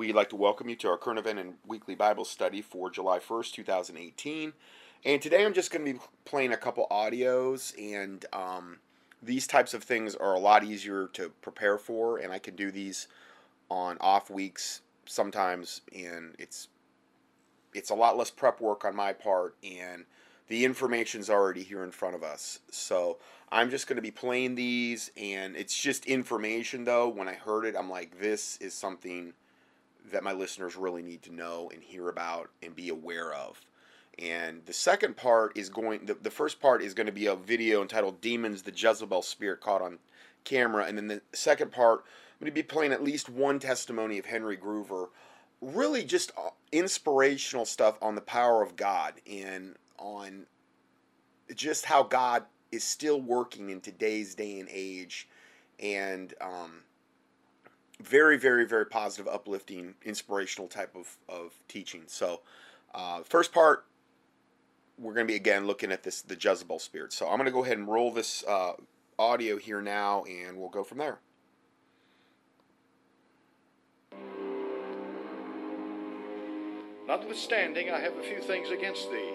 We'd like to welcome you to our current event and weekly Bible study for July 1st, 2018. And today I'm just going to be playing a couple audios, and um, these types of things are a lot easier to prepare for, and I can do these on off weeks sometimes, and it's it's a lot less prep work on my part, and the information's already here in front of us. So I'm just going to be playing these, and it's just information, though. When I heard it, I'm like, this is something that my listeners really need to know and hear about and be aware of. And the second part is going, the, the first part is going to be a video entitled Demons, the Jezebel Spirit Caught on Camera. And then the second part, I'm going to be playing at least one testimony of Henry Gruver. Really just uh, inspirational stuff on the power of God and on just how God is still working in today's day and age, and um, very, very, very positive, uplifting, inspirational type of, of teaching. So, uh, first part, we're going to be again looking at this the Jezebel spirit. So I'm going to go ahead and roll this uh, audio here now, and we'll go from there. Notwithstanding, I have a few things against thee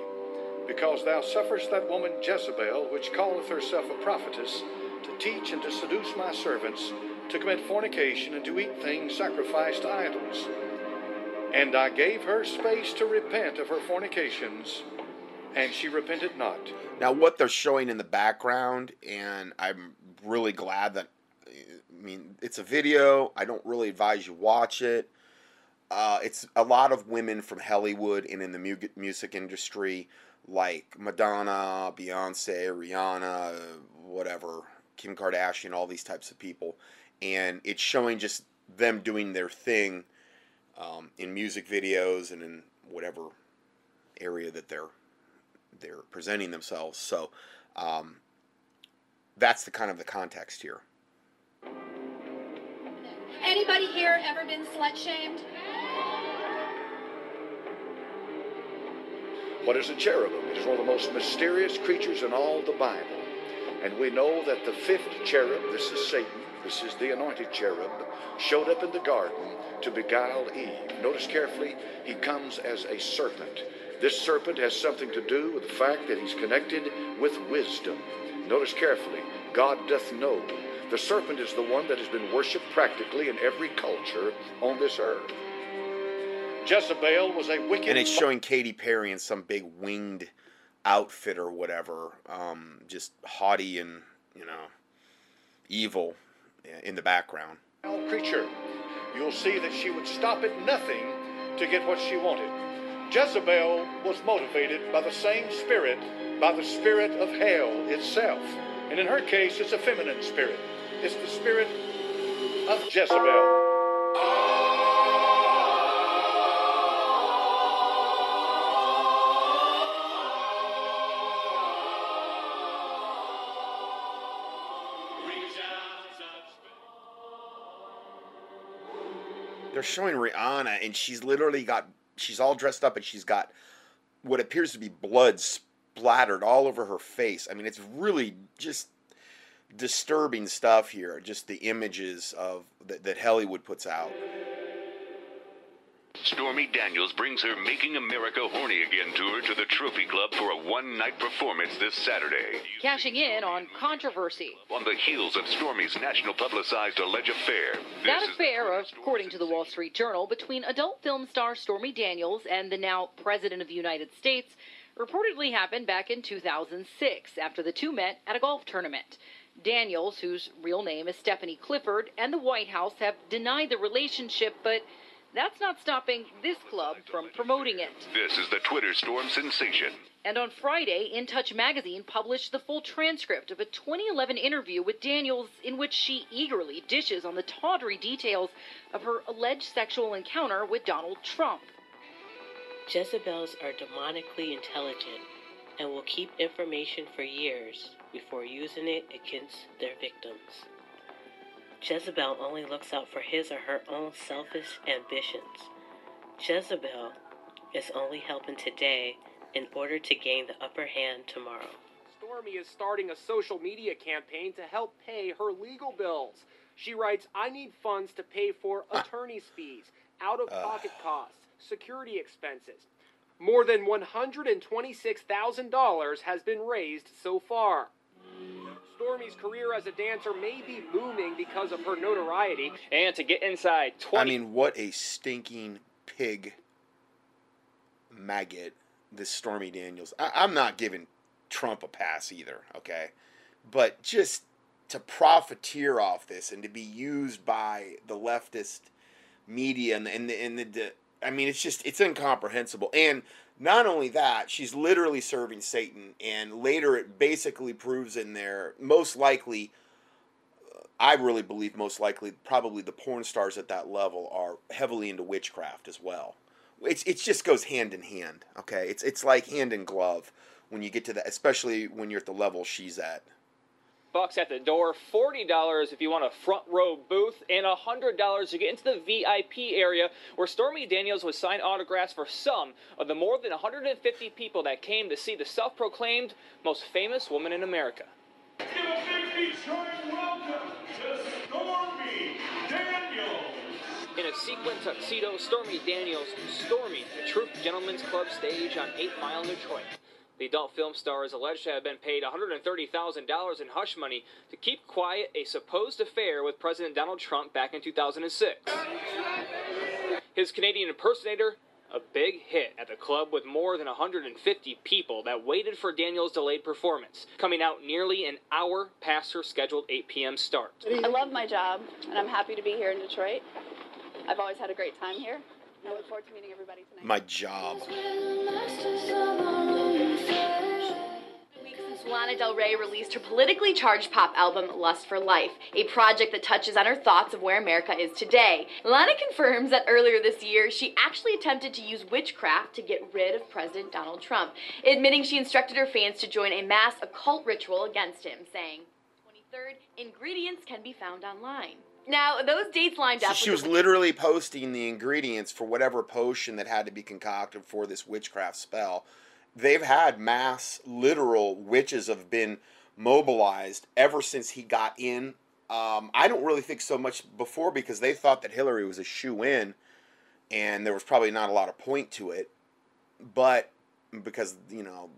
because thou sufferest that woman Jezebel, which calleth herself a prophetess, to teach and to seduce my servants, to commit fornication and to eat things sacrificed to idols. And I gave her space to repent of her fornications, and she repented not. Now, what they're showing in the background, and I'm really glad that, I mean, it's a video. I don't really advise you watch it. Uh, it's a lot of women from Hollywood and in the music industry like Madonna, Beyonce, Rihanna, whatever, Kim Kardashian, all these types of people, and it's showing just them doing their thing um, in music videos and in whatever area that they're they're presenting themselves. So um, that's the kind of the context here. Anybody here ever been slut shamed? What is a cherubim? It is one of the most mysterious creatures in all the Bible. And we know that the fifth cherub, this is Satan, this is the anointed cherub, showed up in the garden to beguile Eve. Notice carefully, he comes as a serpent. This serpent has something to do with the fact that he's connected with wisdom. Notice carefully, God doth know. The serpent is the one that has been worshiped practically in every culture on this earth. Jezebel was a wicked. And it's showing Katy Perry in some big winged outfit or whatever, um, just haughty and you know evil in the background. Creature, you'll see that she would stop at nothing to get what she wanted. Jezebel was motivated by the same spirit, by the spirit of hell itself. And in her case, it's a feminine spirit. It's the spirit of Jezebel. Showing Rihanna, and she's literally got she's all dressed up, and she's got what appears to be blood splattered all over her face. I mean, it's really just disturbing stuff here. Just the images of that, that Hollywood puts out. Stormy Daniels brings her Making America Horny Again tour to the Trophy Club for a one night performance this Saturday. Cashing in on controversy. On the heels of Stormy's national publicized alleged affair. That affair, according to the Wall Street Journal, between adult film star Stormy Daniels and the now President of the United States reportedly happened back in 2006 after the two met at a golf tournament. Daniels, whose real name is Stephanie Clifford, and the White House have denied the relationship, but that's not stopping this club from promoting it. This is the Twitter storm sensation. And on Friday, In Touch magazine published the full transcript of a 2011 interview with Daniels in which she eagerly dishes on the tawdry details of her alleged sexual encounter with Donald Trump. Jezebels are demonically intelligent and will keep information for years before using it against their victims. Jezebel only looks out for his or her own selfish ambitions. Jezebel is only helping today in order to gain the upper hand tomorrow. Stormy is starting a social media campaign to help pay her legal bills. She writes, I need funds to pay for ah. attorney's fees. out of pocket ah. costs, security expenses. More than $126,000 has been raised so far. Stormy's career as a dancer may be booming because of her notoriety. And to get inside 20 I mean, what a stinking pig maggot this Stormy Daniels. I, I'm not giving Trump a pass either, okay? But just to profiteer off this and to be used by the leftist media and and the, and the, the I mean, it's just it's incomprehensible. And not only that, she's literally serving Satan. And later, it basically proves in there, most likely, I really believe most likely, probably the porn stars at that level are heavily into witchcraft as well. It's it just goes hand in hand. Okay, it's it's like hand in glove when you get to that, especially when you're at the level she's at. Bucks at the door, $40 if you want a front row booth, and $100 to get into the VIP area where Stormy Daniels would sign autographs for some of the more than 150 people that came to see the self proclaimed most famous woman in America. Give a big Detroit welcome to Stormy Daniels. In a sequin tuxedo, Stormy Daniels storming the Truth Gentlemen's Club stage on 8 Mile, Detroit. The adult film star is alleged to have been paid $130,000 in hush money to keep quiet a supposed affair with President Donald Trump back in 2006. His Canadian impersonator, a big hit at the club with more than 150 people that waited for Daniels' delayed performance, coming out nearly an hour past her scheduled 8 p.m. start. I love my job, and I'm happy to be here in Detroit. I've always had a great time here. I look forward to meeting everybody tonight. My job. Lana Del Rey released her politically charged pop album Lust for Life, a project that touches on her thoughts of where America is today. Lana confirms that earlier this year she actually attempted to use witchcraft to get rid of President Donald Trump, admitting she instructed her fans to join a mass occult ritual against him, saying, 23rd, ingredients can be found online. Now, those dates lined So up. she was literally posting the ingredients for whatever potion that had to be concocted for this witchcraft spell. They've had mass literal witches have been mobilized ever since he got in. Um, I don't really think so much before because they thought that Hillary was a shoe in, and there was probably not a lot of point to it. But because you know,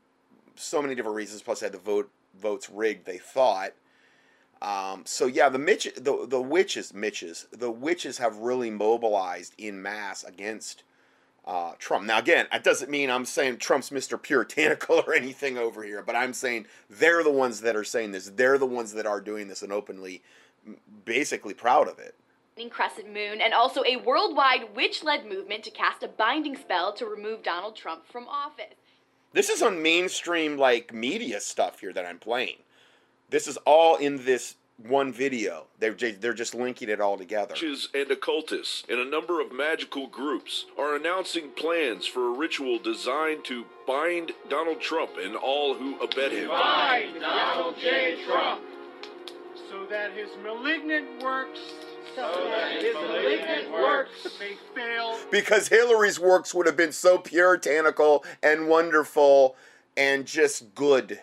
so many different reasons, plus they had the vote votes rigged, they thought. Um, so yeah, the Mitch, the the witches, Mitches, the witches have really mobilized in mass against uh, Trump. Now again, that doesn't mean I'm saying Trump's Mr. Puritanical or anything over here, but I'm saying they're the ones that are saying this. They're the ones that are doing this and openly, basically proud of it. crescent moon, and also a worldwide witch led movement to cast a binding spell to remove Donald Trump from office. This is on mainstream like media stuff here that I'm playing. This is all in this one video. They're ju- they're just linking it all together. Witches and occultists and a number of magical groups are announcing plans for a ritual designed to bind Donald Trump and all who abet him. Bind Donald J. Trump so that his malignant works, so that his malignant works may fail. because Hillary's works would have been so puritanical and wonderful and just good.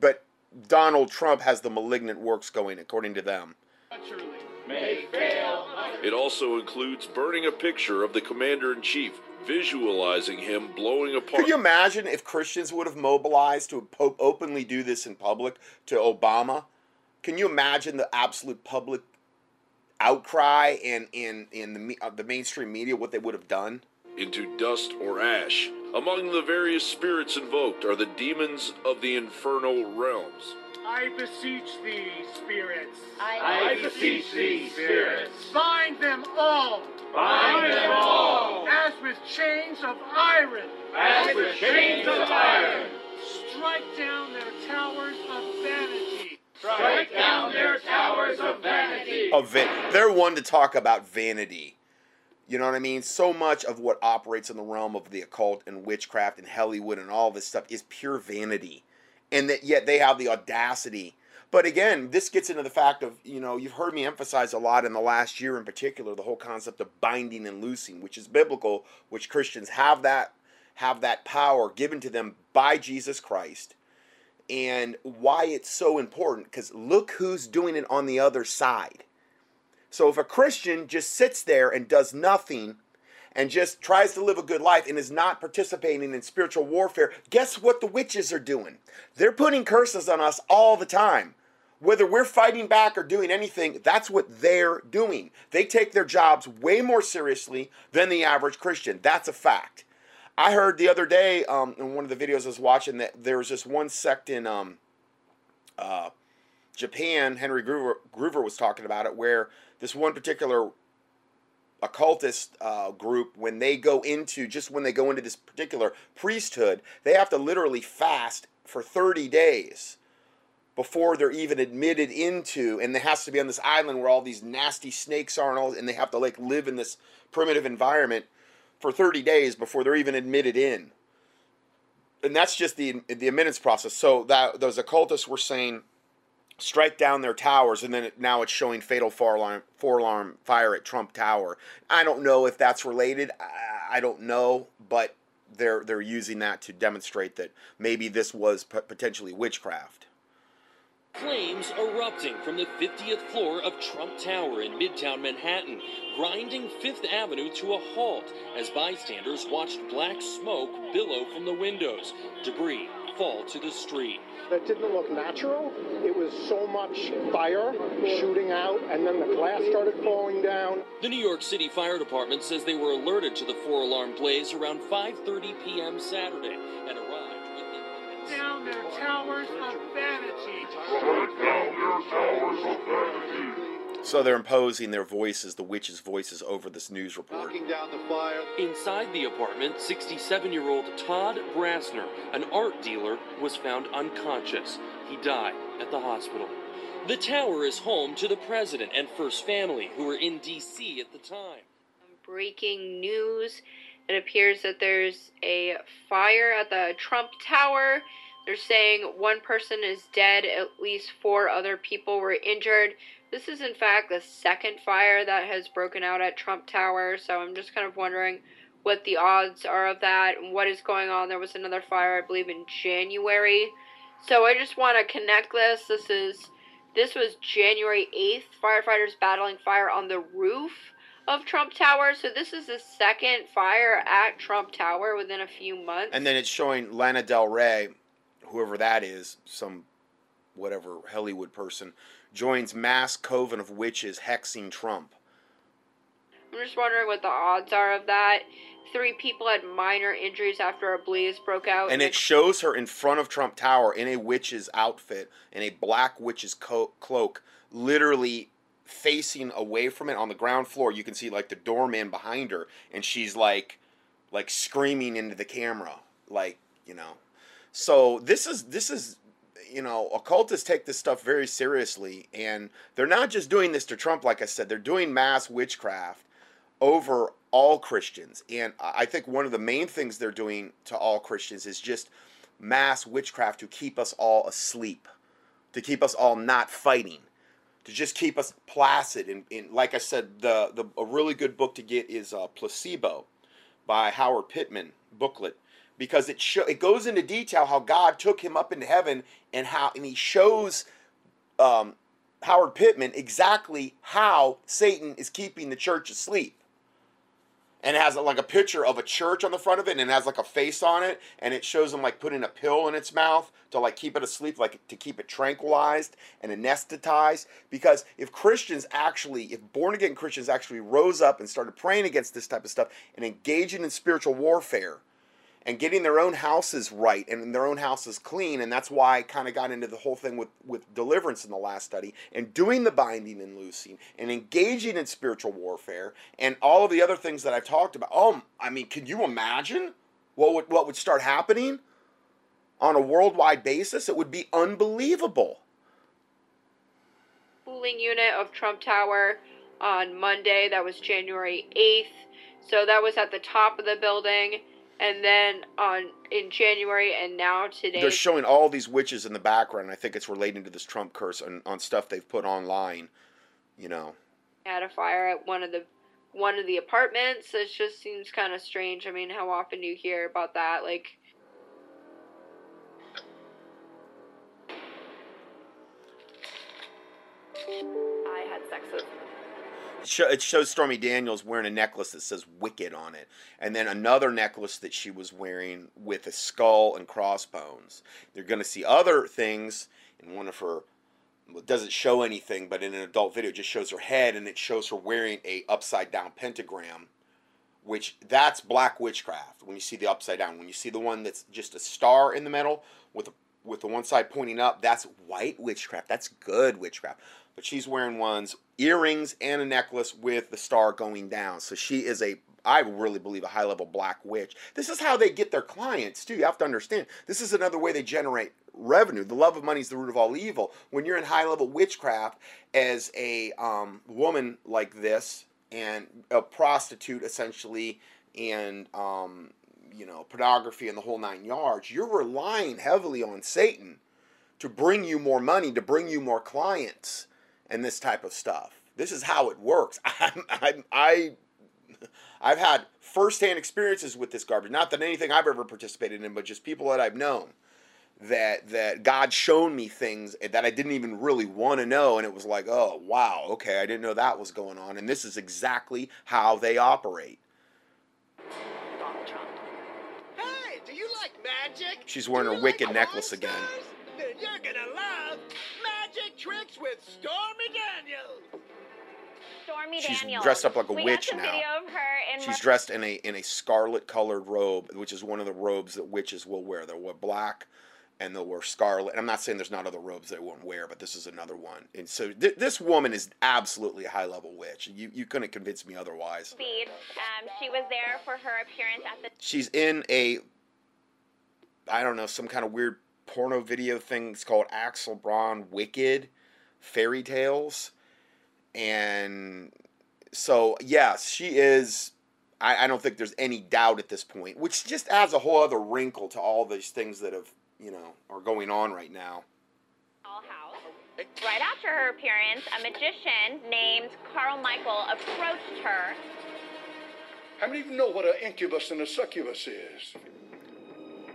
But Donald Trump has the malignant works going, according to them. utterly, May fail. It also includes burning a picture of the commander in chief, visualizing him blowing apart. Could you imagine if Christians would have mobilized to openly do this in public to Obama? Can you imagine the absolute public outcry and in in the uh, the mainstream media what they would have done? into dust or ash. Among the various spirits invoked are the demons of the infernal realms. I beseech thee, spirits. I beseech thee, spirits. Bind them all. Bind them all. As with chains of iron. As with chains of iron. Strike down their towers of vanity. Strike down their towers of vanity. Of van- they're one to talk about vanity. You know what I mean? So much of what operates in the realm of the occult and witchcraft and Hollywood and all this stuff is pure vanity. And that yet they have the audacity. But again, this gets into the fact of, you know, you've heard me emphasize a lot in the last year in particular the whole concept of binding and loosing, which is biblical, which Christians have that have that power given to them by Jesus Christ. And why it's so important cuz look who's doing it on the other side. So if a Christian just sits there and does nothing, and just tries to live a good life and is not participating in spiritual warfare, guess what the witches are doing? They're putting curses on us all the time. Whether we're fighting back or doing anything, that's what they're doing. They take their jobs way more seriously than the average Christian. That's a fact. I heard the other day um, in one of the videos I was watching that there was this one sect in um, uh, Japan, Henry Gruver, Gruver was talking about it, where this one particular occultist uh, group, when they go into, just when they go into this particular priesthood, they have to literally fast for 30 days before they're even admitted into, and it has to be on this island where all these nasty snakes are and all, and they have to like live in this primitive environment for 30 days before they're even admitted in. And that's just the the admittance process. So that those occultists were saying strike down their towers, and then it, now it's showing fatal four alarm, four alarm fire at Trump Tower. I don't know if that's related. I, I don't know, but they're they're using that to demonstrate that maybe this was p- potentially witchcraft. Flames erupting from the 50th floor of Trump Tower in Midtown Manhattan, grinding Fifth Avenue to a halt as bystanders watched black smoke billow from the windows, debris fall to the street. That didn't look natural. It was so much fire shooting out, and then the glass started falling down. The New York City Fire Department says they were alerted to the four-alarm blaze around 5:30 p.m. Saturday and arrived within down their towers of vanity. So they're imposing their voices, the witches' voices, over this news report. down the fire. Inside the apartment, 67 year old Todd Brassner, an art dealer, was found unconscious. He died at the hospital. The tower is home to the president and first family, who were in D.C. at the time. breaking news. It appears that there's a fire at the Trump Tower. They're saying one person is dead, at least four other people were injured. This is, in fact, the second fire that has broken out at Trump Tower, so I'm just kind of wondering what the odds are of that and what is going on. There was another fire, I believe, in January. So I just want to connect this. This is this was January 8th. Firefighters battling fire on the roof of Trump Tower. So this is the second fire at Trump Tower within a few months. And then it's showing Lana Del Rey, whoever that is, some whatever Hollywood person, joins mass coven of witches hexing Trump. I'm just wondering what the odds are of that. Three people had minor injuries after a blaze broke out. And it shows her in front of Trump Tower in a witch's outfit, in a black witch's co- cloak, literally facing away from it on the ground floor. You can see like the doorman behind her, and she's like, like screaming into the camera, like you know. So this is this is you know occultists take this stuff very seriously, and they're not just doing this to Trump. Like I said, they're doing mass witchcraft over all Christians. And I think one of the main things they're doing to all Christians is just mass witchcraft to keep us all asleep, to keep us all not fighting, to just keep us placid. And, and like I said, the, the a really good book to get is uh, Placebo by Howard Pittman booklet because it it goes into detail how God took him up into heaven and how and he shows um, Howard Pittman exactly how Satan is keeping the church asleep. And it has like a picture of a church on the front of it and it has like a face on it and it shows them like putting a pill in its mouth to like keep it asleep like to keep it tranquilized and anesthetized. Because if christians actually if born again christians actually rose up and started praying against this type of stuff and engaging in spiritual warfare and getting their own houses right and their own houses clean and that's why i kind of got into the whole thing with with deliverance in the last study and doing the binding and loosing and engaging in spiritual warfare and all of the other things that i've talked about oh i mean can you imagine what would what would start happening on a worldwide basis it would be unbelievable cooling unit of Trump Tower on Monday. That was January 8th. So that was at the top of the building. And then on in January and now today. they're showing all these witches in the background i think it's relating to this trump curse on, on stuff they've put online you know had a fire at one of the one of the apartments. It just seems kind of strange. I mean, how often do you hear about that? Like, I had sex with It shows Stormy Daniels wearing a necklace that says "Wicked" on it, and then another necklace that she was wearing with a skull and crossbones. You're going to see other things in one of her. well, It doesn't show anything, but in an adult video, it just shows her head, and it shows her wearing a upside down pentagram, which that's black witchcraft. When you see the upside down, when you see the one that's just a star in the middle with a, with the one side pointing up, that's white witchcraft. That's good witchcraft. But she's wearing ones earrings and a necklace with the star going down. So she is a I really believe a high level black witch. This is how they get their clients too. You have to understand. This is another way they generate revenue. The love of money is the root of all evil. When you're in high level witchcraft as a um, woman like this and a prostitute essentially and um, you know pornography and the whole nine yards, you're relying heavily on Satan to bring you more money, to bring you more clients, and this type of stuff. This is how it works. I'm, I'm, I, I've had firsthand experiences with this garbage. Not that anything I've ever participated in, but just people that I've known that that God shown me things that I didn't even really want to know, and it was like, oh wow, okay, I didn't know that was going on, and this is exactly how they operate. Hey, do you like magic? She's wearing her wicked necklace again. Then you're gonna tricks with Stormy Daniels. Stormy She's Daniels. dressed up like a we witch got now. video of her in She's Mar- dressed in a in a scarlet colored robe, which is one of the robes that witches will wear. They'll wear black, and they'll wear scarlet. And I'm not saying there's not other robes they won't wear, but this is another one. And so th- this woman is absolutely a high level witch. You you couldn't convince me otherwise. Speed. Um, she was there for her appearance at the She's in a I don't know some kind of weird porno video thing. It's called Axel Braun Wicked Fairy Tales, and so yes, she is. I, I don't think there's any doubt at this point, which just adds a whole other wrinkle to all these things that have you know are going on right now. Hall House. Right after her appearance, a magician named Carl Michael approached her. How many of you know what an incubus and a succubus is?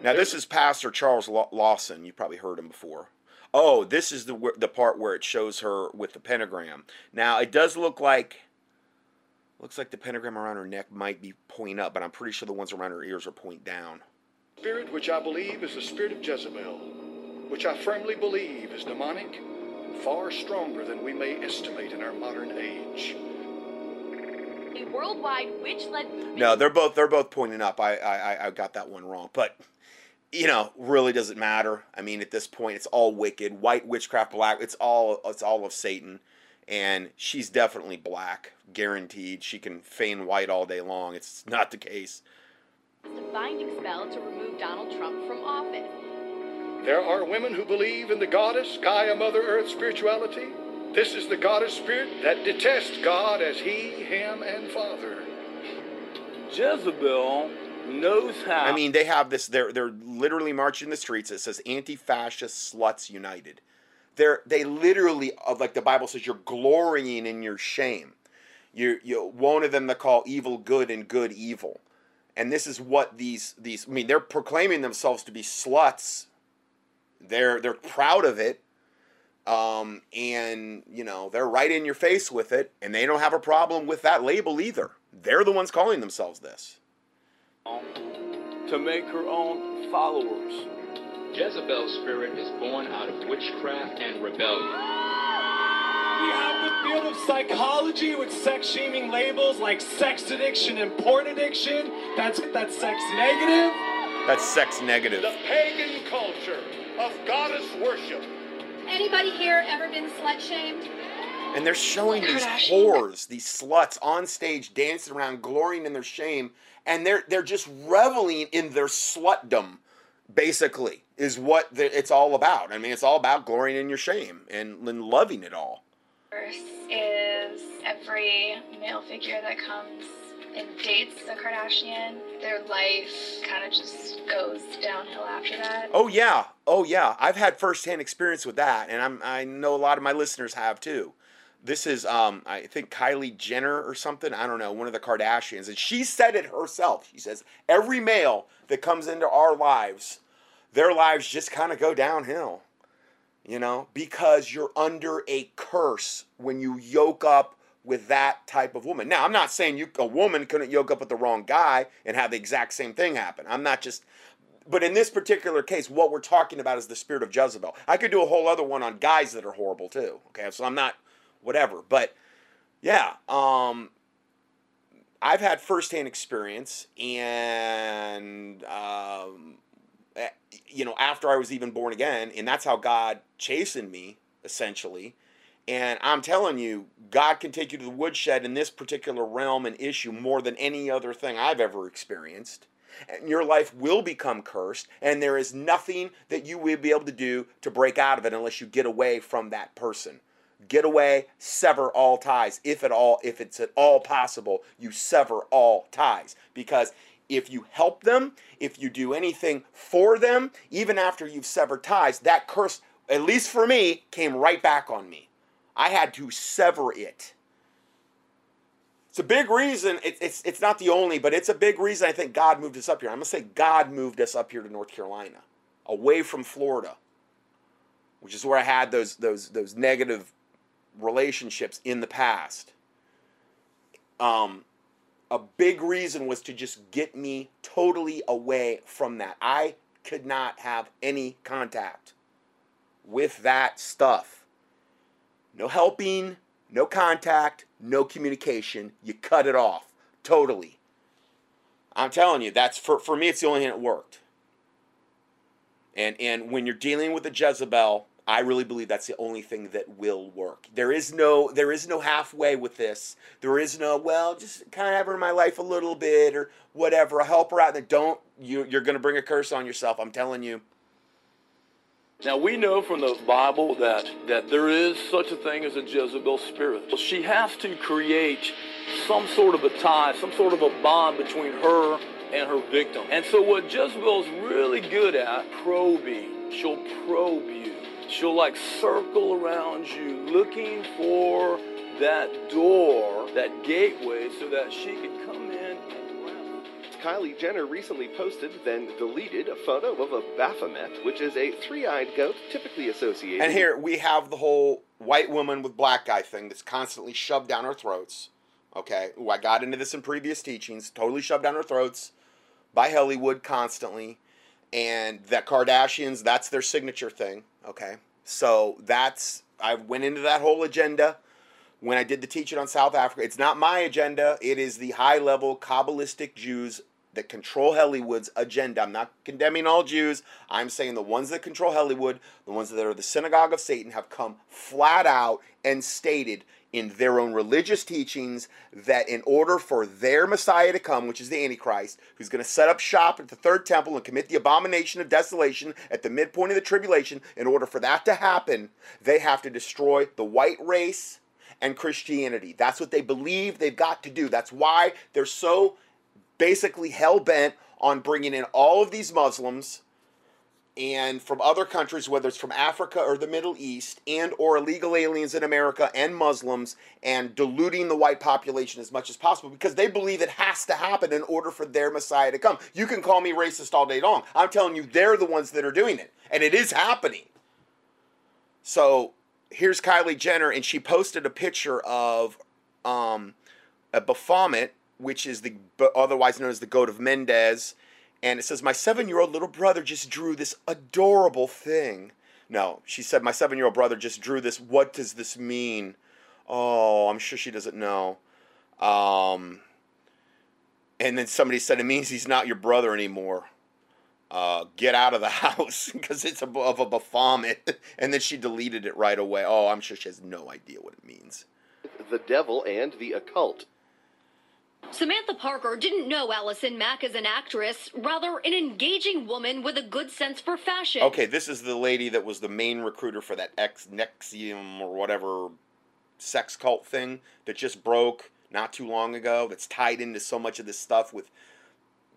Now this is Pastor Charles Lawson. You probably heard him before. Oh, this is the the part where it shows her with the pentagram. Now it does look like looks like the pentagram around her neck might be pointing up, but I'm pretty sure the ones around her ears are point down. Spirit which I believe is the spirit of Jezebel, which I firmly believe is demonic, far stronger than we may estimate in our modern age. A worldwide witch-led No, they're both they're both pointing up. I I I- I got that one wrong, but you know, really doesn't matter. I mean, at this point, it's all wicked, white witchcraft, black. It's all it's all of Satan, and she's definitely black, guaranteed. She can feign white all day long. It's not the case. a binding spell to remove Donald Trump from office. There are women who believe in the goddess, Gaia, Mother Earth spirituality. This is the goddess spirit that detests God as he, him, and Father. Jezebel knows how. I mean, they have this. They're they're literally marching the streets. It says "Anti-fascist sluts united." They're they literally, uh, like the Bible says, you're glorying in your shame. You you one of them they call evil good and good evil, and this is what these these. I mean, they're proclaiming themselves to be sluts. They're they're proud of it, um, and you know they're right in your face with it, and they don't have a problem with that label either. They're the ones calling themselves this. To make her own followers. Jezebel's spirit is born out of witchcraft and rebellion. We have the field of psychology with sex shaming labels like sex addiction and porn addiction. That's that's sex negative. That's sex negative. The pagan culture of goddess worship. Anybody here ever been slut shamed? And they're showing these whores, these sluts on stage dancing around, glorying in their shame, and they're they're just reveling in their slutdom. Basically, is what the, it's all about. I mean, it's all about glorying in your shame and, and loving it all. Verse is every male figure that comes and dates the Kardashian, their life kind of just goes downhill after that. Oh yeah, oh yeah. I've had firsthand experience with that, and I'm I know a lot of my listeners have too. This is um I think Kylie Jenner or something. I don't know one of the Kardashians, and she said it herself. She says every male that comes into our lives, their lives just kind of go downhill. You know, because you're under a curse when you yoke up with that type of woman. Now, I'm not saying you a woman couldn't yoke up with the wrong guy and have the exact same thing happen. I'm not just but in this particular case, what we're talking about is the spirit of Jezebel. I could do a whole other one on guys that are horrible too. Okay, so I'm not whatever, but yeah, um, I've had firsthand experience, and um, you know, after I was even born again, and that's how God chastened me essentially. And I'm telling you, God can take you to the woodshed in this particular realm and issue more than any other thing I've ever experienced. And your life will become cursed, and there is nothing that you will be able to do to break out of it unless you get away from that person. Get away, sever all ties. If at all, if it's at all possible, you sever all ties. Because if you help them, if you do anything for them, even after you've severed ties, that curse, at least for me, came right back on me. I had to sever it. It's a big reason. It, it's it's not the only, but it's a big reason I think God moved us up here. I'm gonna say God moved us up here to North Carolina, away from Florida, which is where I had those those those negative relationships in the past. Um, a big reason was to just get me totally away from that. I could not have any contact with that stuff. No helping, no contact, no communication. You cut it off totally. I'm telling you, that's for, for me, it's the only thing that worked. And and when you're dealing with a Jezebel, I really believe that's the only thing that will work. There is no there is no halfway with this. There is no well, just kind of have her in my life a little bit or whatever. I'll help her out. And don't you you're going to bring a curse on yourself. I'm telling you. Now we know from the Bible that that there is such a thing as a Jezebel spirit. Well, She has to create some sort of a tie, some sort of a bond between her and her victim. And so what Jezebel's really good at, probing. She'll probe you. She'll like circle around you looking for that door, that gateway so that she can come in Kylie Jenner recently posted, then deleted, a photo of a Baphomet, which is a three eyed goat typically associated. And here we have the whole white woman with black guy thing that's constantly shoved down our throats. Okay, Ooh, I got into this in previous teachings. Totally shoved down our throats by Hollywood constantly, and that Kardashians that's their signature thing. Okay, so that's I went into that whole agenda when I did the teaching on South Africa. It's not my agenda. It is the high level Kabbalistic Jews that control Hollywood's agenda. I'm not condemning all Jews. I'm saying the ones that control Hollywood, the ones that are the synagogue of Satan, have come flat out and stated in their own religious teachings that in order for their Messiah to come, which is the Antichrist, who's going to set up shop at the third temple and commit the abomination of desolation at the midpoint of the tribulation, in order for that to happen, they have to destroy the white race and Christianity. That's what they believe they've got to do. That's why they're so basically hell bent on bringing in all of these Muslims and from other countries whether it's from Africa or the Middle East and or illegal aliens in America and Muslims and diluting the white population as much as possible because they believe it has to happen in order for their messiah to come. You can call me racist all day long. I'm telling you they're the ones that are doing it and it is happening. So here's Kylie Jenner, and she posted a picture of um, a Baphomet, which is the otherwise known as the goat of Mendes, and it says, "My seven-year-old little brother just drew this adorable thing." No, she said, "My seven-year-old brother just drew this. What does this mean?" Oh, I'm sure she doesn't know. Um, and then somebody said, "It means he's not your brother anymore." uh, get out of the house because it's a, of a Baphomet. and then she deleted it right away. Oh, I'm sure she has no idea what it means. The devil and the occult. Samantha Parker didn't know Allison Mack as an actress, rather, an engaging woman with a good sense for fashion. Okay, this is the lady that was the main recruiter for that ex NXIVM or whatever sex cult thing that just broke not too long ago, that's tied into so much of this stuff with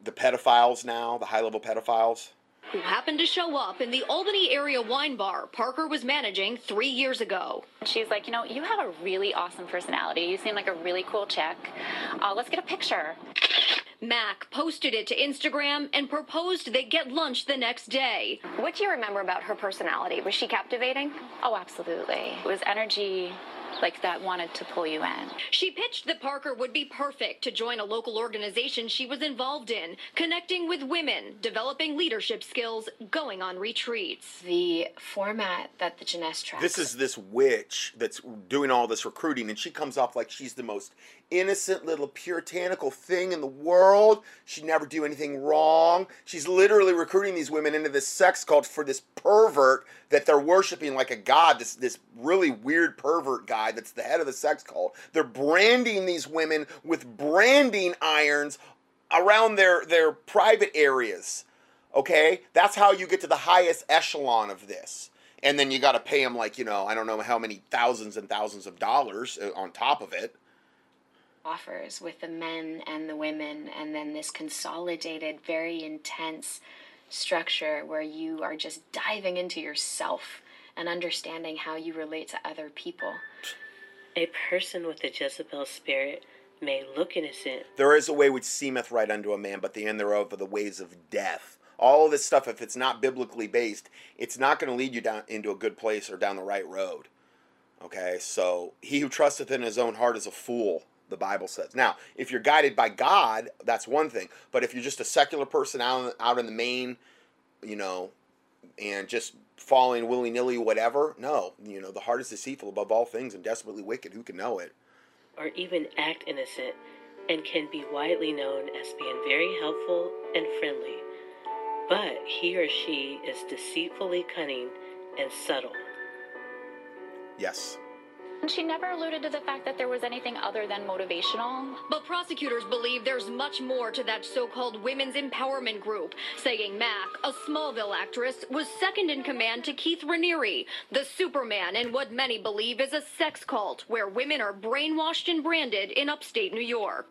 the pedophiles now, the high level pedophiles. Who happened to show up in the Albany area wine bar Parker was managing three years ago. She's like, you know, you have a really awesome personality. You seem like a really cool chick. Uh, let's get a picture. Mack posted it to Instagram and proposed they get lunch the next day. What do you remember about her personality? Was she captivating? Oh, absolutely. It was energy like that wanted to pull you in. She pitched that Parker would be perfect to join a local organization she was involved in, connecting with women, developing leadership skills, going on retreats. The format that the Jeunesse tracks. This is this witch that's doing all this recruiting, and she comes off like she's the most innocent little puritanical thing in the world. She'd never do anything wrong. She's literally recruiting these women into this sex cult for this pervert that they're worshiping like a god, this this really weird pervert guy that's the head of the sex cult. They're branding these women with branding irons around their their private areas. Okay? That's how you get to the highest echelon of this. And then you got to pay them like, you know, I don't know how many thousands and thousands of dollars uh, on top of it offers with the men and the women, and then this consolidated, very intense structure where you are just diving into yourself and understanding how you relate to other people. A person with a Jezebel spirit may look innocent. There is a way which seemeth right unto a man, but the end thereof are the ways of death. All of this stuff, if it's not biblically based, it's not going to lead you down into a good place or down the right road. Okay, so he who trusteth in his own heart is a fool the Bible says. Now, if you're guided by God, that's one thing. But if you're just a secular person out out in the main, you know, and just following willy nilly whatever, no. You know, the heart is deceitful above all things and desperately wicked. Who can know it? Or even act innocent and can be widely known as being very helpful and friendly. But he or she is deceitfully cunning and subtle. Yes. And she never alluded to the fact that there was anything other than motivational. But prosecutors believe there's much more to that so called women's empowerment group, saying Mack, a Smallville actress, was second in command to Keith Raniere, the Superman in what many believe is a sex cult where women are brainwashed and branded in upstate New York.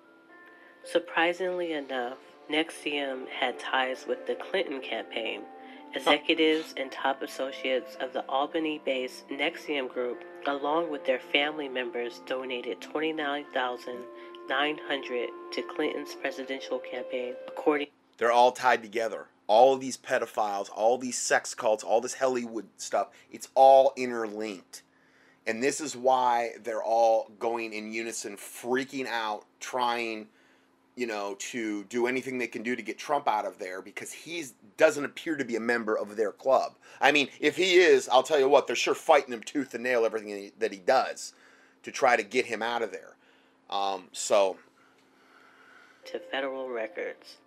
Surprisingly enough, NXIVM had ties with the Clinton campaign. Oh. Executives and top associates of the Albany based NXIVM Group, along with their family members, donated 29900 to Clinton's presidential campaign, according They're all tied together. All of these pedophiles, all these sex cults, all this Hollywood stuff, it's all interlinked. And this is why they're all going in unison, freaking out, trying you know, to do anything they can do to get Trump out of there because he doesn't appear to be a member of their club. I mean, if he is, I'll tell you what, they're sure fighting him tooth and nail everything that he does to try to get him out of there. Um, so. To federal records.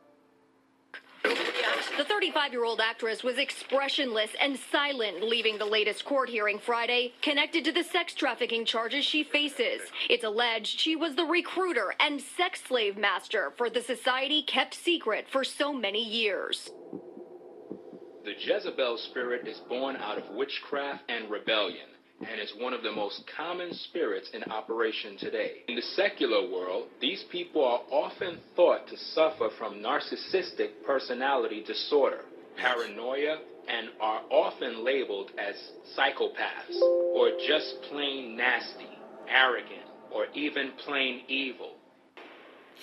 The 35 year old actress was expressionless and silent leaving the latest court hearing Friday, connected to the sex trafficking charges she faces. It's alleged she was the recruiter and sex slave master for the society kept secret for so many years. The Jezebel spirit is born out of witchcraft and rebellion and is one of the most common spirits in operation today. In the secular world, these people are often thought to suffer from narcissistic personality disorder, paranoia, and are often labeled as psychopaths or just plain nasty, arrogant, or even plain evil.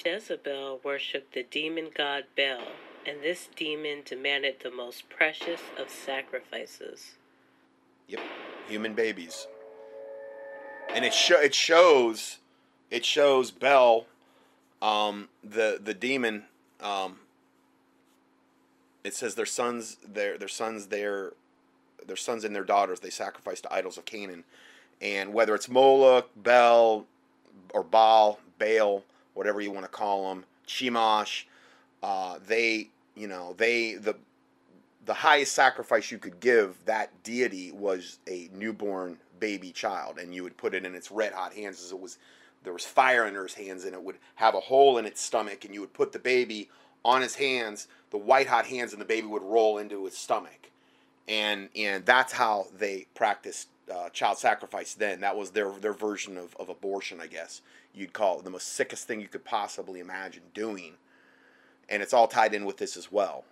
Jezebel worshipped the demon god Bel, and this demon demanded the most precious of sacrifices. Yep human babies. And it show it shows it shows Bel, um, the the demon. Um, it says their sons, their their sons, their their sons and their daughters they sacrifice to idols of Canaan, and whether it's Moloch, Bel, or Baal, Baal, whatever you want to call them, Chemosh, uh, they you know they the the highest sacrifice you could give that deity was a newborn baby child, and you would put it in its red hot hands as it was there was fire under his hands, and it would have a hole in its stomach, and you would put the baby on his hands, the white hot hands, and the baby would roll into his stomach, and and that's how they practiced uh, child sacrifice then. That was their their version of, of abortion, I guess you'd call it the most sickest thing you could possibly imagine doing, and it's all tied in with this as well.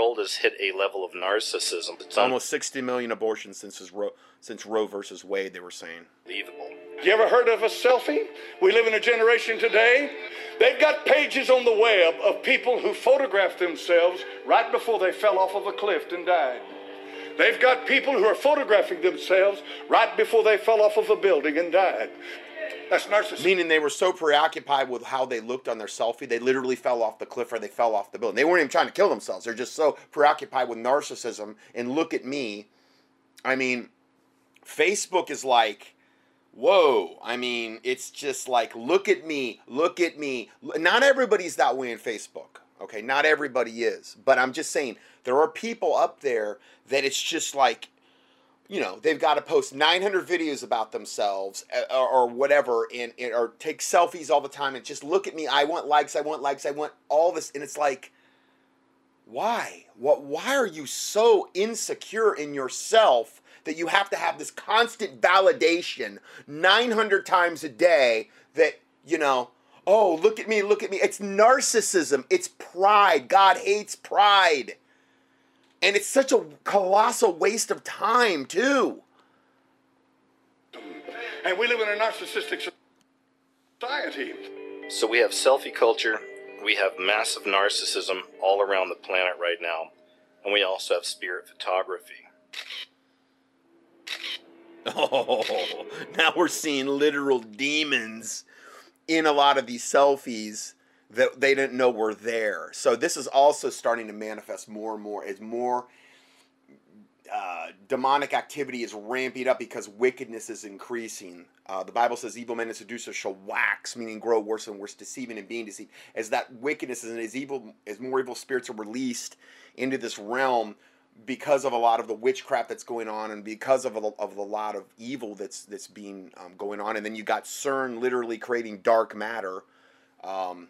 World has hit a level of narcissism. It's almost 60 million abortions since Roe, since Roe versus Wade. They were saying. Unbelievable. You ever heard of a selfie? We live in a generation today. They've got pages on the web of people who photographed themselves right before they fell off of a cliff and died. They've got people who are photographing themselves right before they fell off of a building and died. That's narcissism. Meaning they were so preoccupied with how they looked on their selfie, they literally fell off the cliff or they fell off the building. They weren't even trying to kill themselves. They're just so preoccupied with narcissism and look at me. I mean, Facebook is like, whoa. I mean, it's just like, look at me, look at me. Not everybody's that way in Facebook. Okay, not everybody is. But I'm just saying, there are people up there that it's just like, you know, they've got to post 900 videos about themselves uh, or, or whatever, and, and or take selfies all the time and just look at me. I want likes. I want likes. I want all this, and it's like, why? What? Why are you so insecure in yourself that you have to have this constant validation 900 times a day that you know? Oh, look at me, look at me. It's narcissism. It's pride. God hates pride. And it's such a colossal waste of time, too. And we live in a narcissistic society. So we have selfie culture, we have massive narcissism all around the planet right now, and we also have spirit photography. Oh, now we're seeing literal demons in a lot of these selfies that they didn't know were there. So this is also starting to manifest more and more as more uh, demonic activity is ramping up because wickedness is increasing. Uh, the Bible says, "Evil men and seducers shall wax," meaning grow worse and worse, deceiving and being deceived. As that wickedness and as evil, as more evil spirits are released into this realm, because of a lot of the witchcraft that's going on and because of a, of a lot of evil that's that's being um, going on and then you got CERN literally creating dark matter um,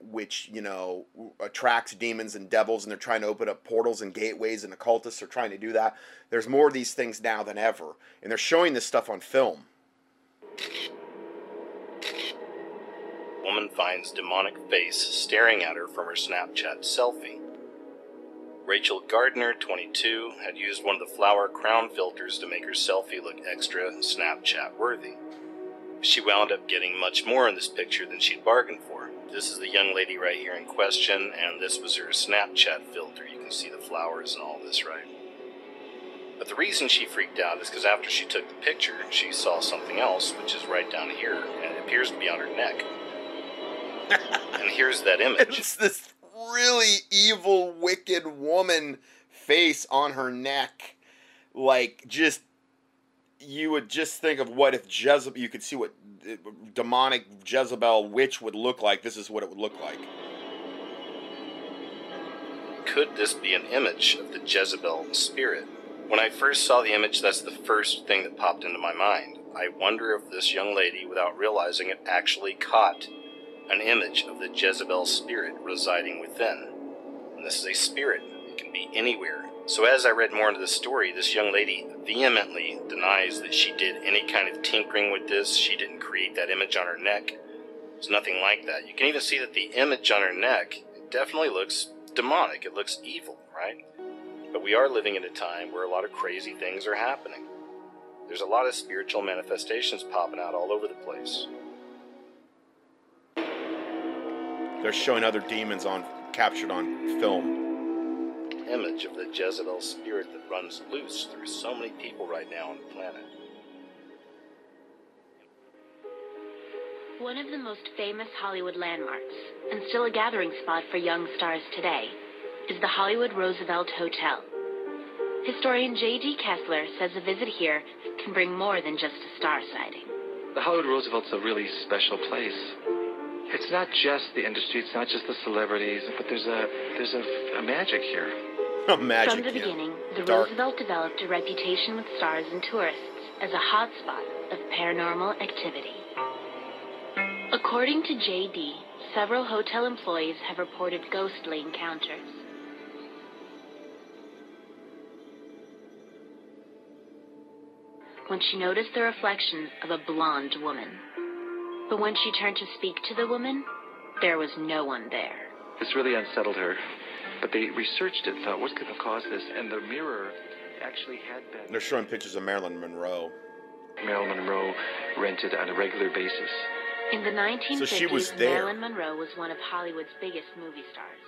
which you know attracts demons and devils and they're trying to open up portals and gateways and occultists are trying to do that there's more of these things now than ever and they're showing this stuff on film Woman finds demonic face staring at her from her Snapchat selfie. Rachel Gardner, 22, had used one of the flower crown filters to make her selfie look extra Snapchat worthy. She wound up getting much more in this picture than she'd bargained for. This is the young lady right here in question, and this was her Snapchat filter. You can see the flowers and all this, right? But the reason she freaked out is because after she took the picture, she saw something else, which is right down here, and it appears to be on her neck. and here's that image. It's this really evil, wicked woman face on her neck. Like, just, you would just think of what if Jezebel, you could see what demonic Jezebel witch would look like. This is what it would look like. Could this be an image of the Jezebel spirit? When I first saw the image, that's the first thing that popped into my mind. I wonder if this young lady, without realizing it, actually caught an image of the Jezebel spirit residing within. And this is a spirit, it can be anywhere. So, as I read more into the story, this young lady vehemently denies that she did any kind of tinkering with this. She didn't create that image on her neck. It's nothing like that. You can even see that the image on her neck it definitely looks demonic. It looks evil, right? But we are living in a time where a lot of crazy things are happening. There's a lot of spiritual manifestations popping out all over the place. They're showing other demons on captured on film. Image of the Jezebel spirit that runs loose through so many people right now on the planet. One of the most famous Hollywood landmarks, and still a gathering spot for young stars today, is the Hollywood Roosevelt Hotel. Historian J.D. Kessler says a visit here can bring more than just a star sighting. The Hollywood Roosevelt's a really special place. It's not just the industry, it's not just the celebrities, but there's a there's a, a magic here. A magic From the here. beginning, the Dark. Roosevelt developed a reputation with stars and tourists as a hotspot of paranormal activity. According to JD, several hotel employees have reported ghostly encounters. When she noticed the reflection of a blonde woman. But when she turned to speak to the woman, there was no one there. This really unsettled her. But they researched it, and thought, what could have caused this? And the mirror actually had been. They're showing pictures of Marilyn Monroe. Marilyn Monroe rented on a regular basis. In the 1950s, So she was there. Marilyn Monroe was one of Hollywood's biggest movie stars.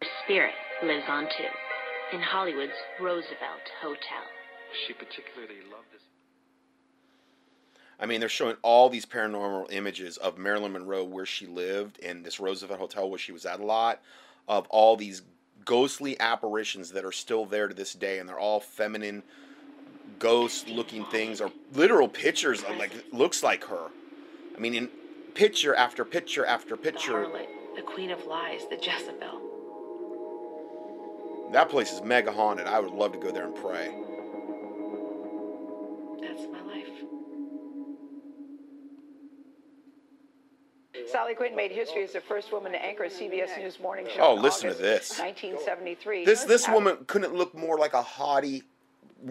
Her spirit lives on too, in Hollywood's Roosevelt Hotel. She particularly loved this. I mean, they're showing all these paranormal images of Marilyn Monroe where she lived and this Roosevelt Hotel where she was at a lot, of all these ghostly apparitions that are still there to this day, and they're all feminine, ghost-looking things, or literal pictures of like looks like her. I mean, in picture after picture after picture. The harlot, the queen of lies, the Jezebel. That place is mega haunted. I would love to go there and pray. Quinn made history as the first woman to anchor a CBS News morning show. Oh, in listen to this. 1973. This this How- woman couldn't look more like a haughty.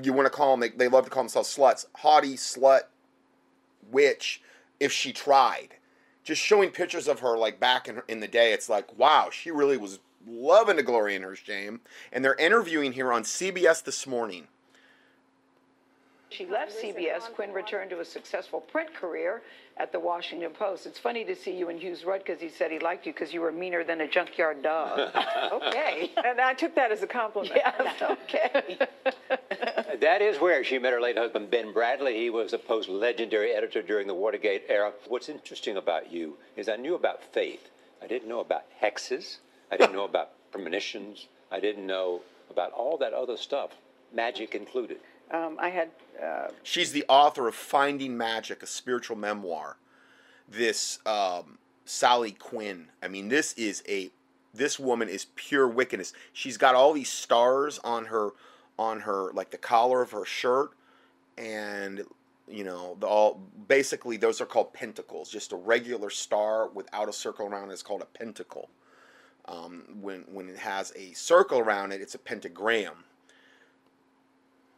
You want to call them? They, they love to call themselves sluts. Haughty slut, witch. If she tried, just showing pictures of her like back in in the day, it's like wow, she really was loving to glory in her shame. And they're interviewing here on CBS this morning. She left CBS. Quinn returned to a successful print career at the Washington Post. It's funny to see you and Hughes Rudd because he said he liked you because you were meaner than a junkyard dog. okay. And I took that as a compliment. Yes, okay. That is where she met her late husband, Ben Bradlee. He was a Post legendary editor during the Watergate era. What's interesting about you is I knew about faith. I didn't know about hexes. I didn't know about premonitions. I didn't know about all that other stuff, magic included. Um, I had. Uh, She's the author of Finding Magic, a spiritual memoir. This um, Sally Quinn. I mean, this is a this woman is pure wickedness. She's got all these stars on her on her like the collar of her shirt, and you know the all basically those are called pentacles. Just a regular star without a circle around it is called a pentacle. Um, when when it has a circle around it, it's a pentagram.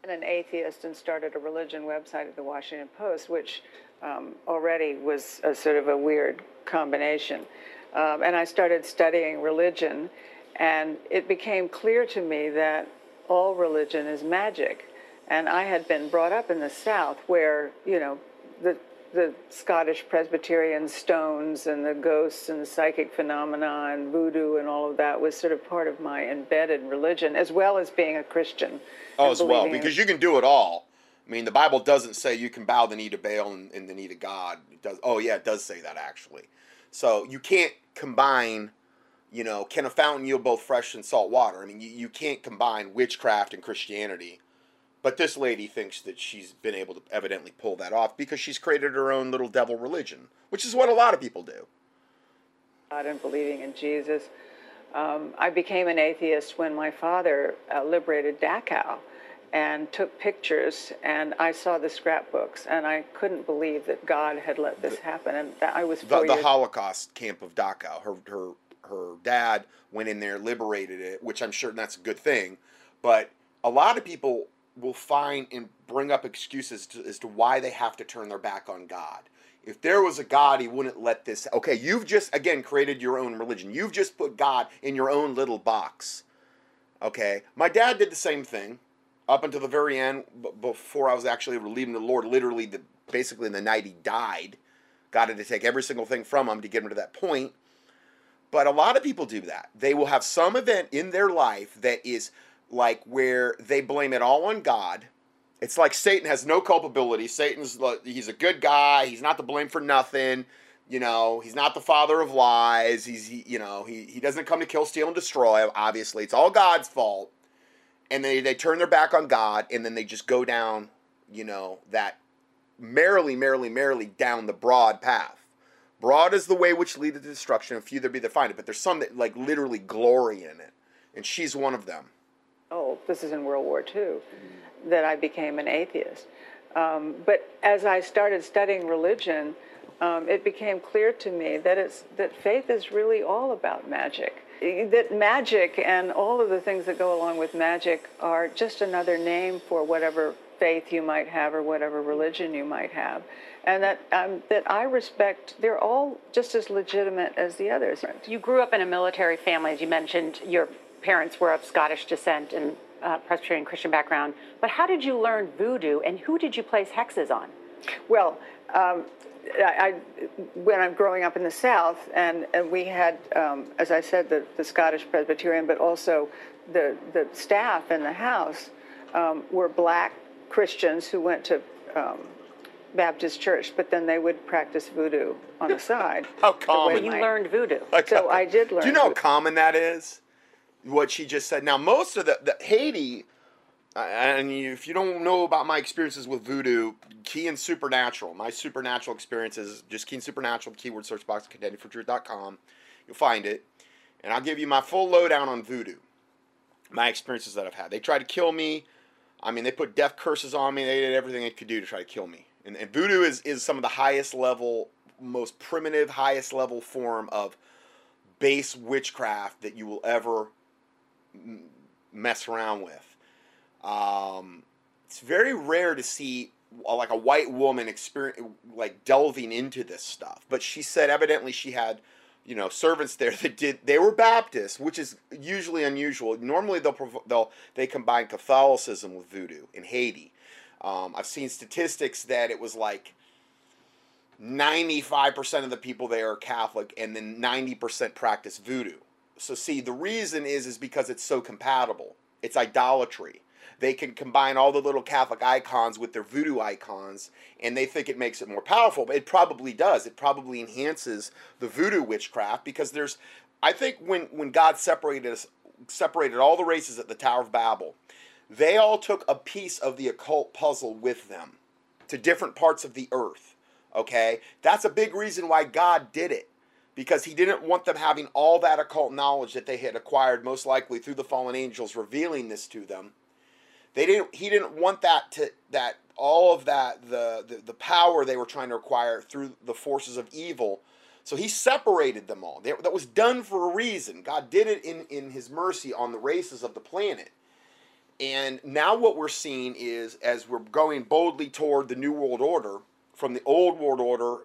An atheist and started a religion website at the Washington Post, which um, already was a sort of a weird combination. Um, and I started studying religion, and it became clear to me that all religion is magic. And I had been brought up in the South where, you know, the the Scottish Presbyterian stones and the ghosts and the psychic phenomena and voodoo and all of that was sort of part of my embedded religion, as well as being a Christian. Oh, as well, because you can do it all. I mean, the Bible doesn't say you can bow the knee to Baal and, and the knee to God. It does. Oh, yeah, it does say that actually. So you can't combine. You know, can a fountain yield both fresh and salt water? I mean, you, you can't combine witchcraft and Christianity. But this lady thinks that she's been able to evidently pull that off because she's created her own little devil religion, which is what a lot of people do. God and believing in Jesus. Um, I became an atheist when my father uh, liberated Dachau and took pictures, and I saw the scrapbooks, and I couldn't believe that God had let this happen. And that I was the, the years Holocaust camp of Dachau. Her her her dad went in there, liberated it, which I'm sure that's a good thing. But a lot of people will find and bring up excuses to, as to why they have to turn their back on God. If there was a God, He wouldn't let this. Okay, you've just again created your own religion. You've just put God in your own little box. Okay, my dad did the same thing up until the very end, b- before I was actually relieving the Lord. Literally, the basically in the night he died. Got him to take every single thing from him to get him to that point. But a lot of people do that. They will have some event in their life that is like where they blame it all on God. It's like Satan has no culpability. Satan's he's a good guy. He's not to blame for nothing. You know, he's not the father of lies. He's he, you know, he he doesn't come to kill, steal and destroy. Obviously, it's all God's fault. And they they turn their back on God and then they just go down, you know, that merrily, merrily, merrily down the broad path. Broad is the way which leadeth to destruction, and few there be that find it. But there's some that like literally glory in it, and she's one of them. Oh, this is in World War II, that I became an atheist. Um, but as I started studying religion, um, it became clear to me that it's that faith is really all about magic. That magic and all of the things that go along with magic are just another name for whatever faith you might have or whatever religion you might have, and that um, that I respect. They're all just as legitimate as the others. You grew up in a military family, as you mentioned. Your parents were of Scottish descent and uh, Presbyterian Christian background. But how did you learn voodoo, and who did you place hexes on? Well, um, I, I, when I'm growing up in the South, and, and we had, um, as I said, the, the Scottish Presbyterian, but also the, the staff in the house um, were black Christians who went to um, Baptist church, but then they would practice voodoo on the side. How the way common. You learned voodoo. So I did learn. Do you know how common that is? What she just said. Now, most of the, the Haiti, uh, and if you don't know about my experiences with voodoo, key and supernatural. My supernatural experiences, just key and supernatural, keyword search box, contendingfortruth.com. You'll find it. And I'll give you my full lowdown on voodoo. My experiences that I've had. They tried to kill me. I mean, they put death curses on me. They did everything they could do to try to kill me. And, and voodoo is, is some of the highest level, most primitive, highest level form of base witchcraft that you will ever mess around with. Um, it's very rare to see uh, like a white woman experience like delving into this stuff. But she said evidently she had, you know, servants there that did. They were Baptists, which is usually unusual. Normally they'll they'll they combine Catholicism with voodoo in Haiti. Um, I've seen statistics that it was like 95% of the people there are Catholic and then 90% practice voodoo. So see, the reason is is because it's so compatible. It's idolatry. They can combine all the little Catholic icons with their voodoo icons and they think it makes it more powerful, but it probably does. It probably enhances the voodoo witchcraft because there's I think when when God separated us separated all the races at the Tower of Babel, they all took a piece of the occult puzzle with them to different parts of the earth. Okay? That's a big reason why God did it. Because he didn't want them having all that occult knowledge that they had acquired, most likely through the fallen angels revealing this to them. They didn't he didn't want that to that all of that the, the, the power they were trying to acquire through the forces of evil. So he separated them all. They- that was done for a reason. God did it in, in his mercy on the races of the planet. And now what we're seeing is as we're going boldly toward the New World Order, from the old world order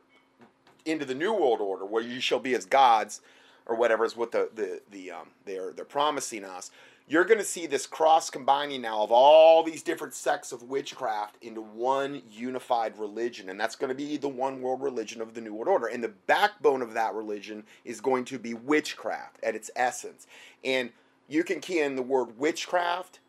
into the New World Order, where you shall be as gods, or whatever is what the, the, the um, they're they're promising us. You're going to see this cross combining now of all these different sects of witchcraft into one unified religion, and that's going to be the one world religion of the New World Order. And the backbone of that religion is going to be witchcraft at its essence. And you can key in the word witchcraft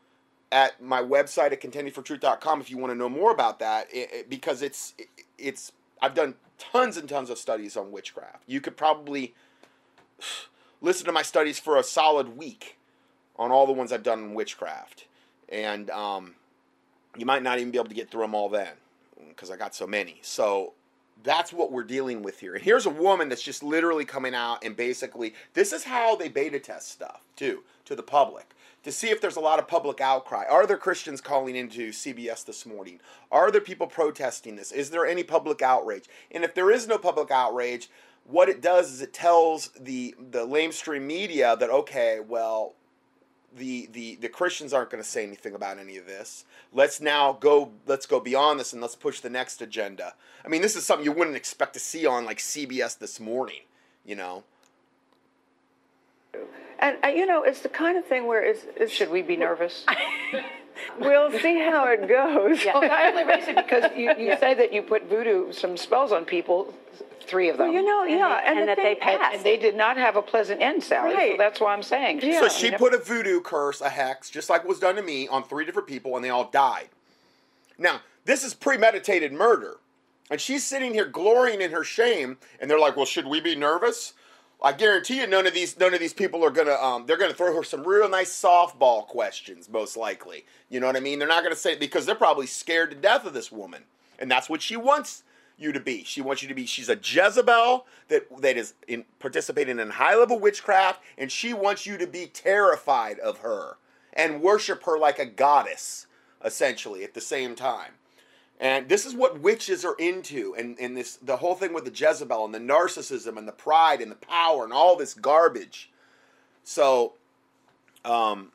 at my website at contendingfortruth.com if you want to know more about that because it's it- it's I've done tons and tons of studies on witchcraft. You could probably listen to my studies for a solid week on all the ones I've done on witchcraft, and um, you might not even be able to get through them all then because I got so many. So that's what we're dealing with here. And here's a woman that's just literally coming out and basically this is how they beta test stuff too to the public to see if there's a lot of public outcry. Are there Christians calling into CBS this morning? Are there people protesting this? Is there any public outrage? And if there is no public outrage, what it does is it tells the the lamestream media that okay, well, the the the Christians aren't going to say anything about any of this. Let's now go let's go beyond this and let's push the next agenda. I mean, this is something you wouldn't expect to see on like CBS this morning, you know. And uh, you know, it's the kind of thing where it's. it's Should we be nervous? we'll see how it goes. Well, I only raise it because you, you say that you put voodoo, some spells on people, three of them. Well, you know, yeah, and, the thing- And, and they did not have a pleasant end, Sally. So that's why I'm saying. Yeah. So she put a voodoo curse, a hex, just like was done to me, on three different people, and they all died. Now, this is premeditated murder. And she's sitting here glorying in her shame, and they're like, Well, should we be nervous? I guarantee you none of these none of these people are gonna um they're gonna throw her some real nice softball questions, most likely. You know what I mean? They're not gonna say because they're probably scared to death of this woman. And that's what she wants you to be. She wants you to be she's a Jezebel that that is in participating in high level witchcraft, and she wants you to be terrified of her and worship her like a goddess, essentially, at the same time. And this is what witches are into, and, and this the whole thing with the Jezebel and the narcissism and the pride and the power and all this garbage. So, um,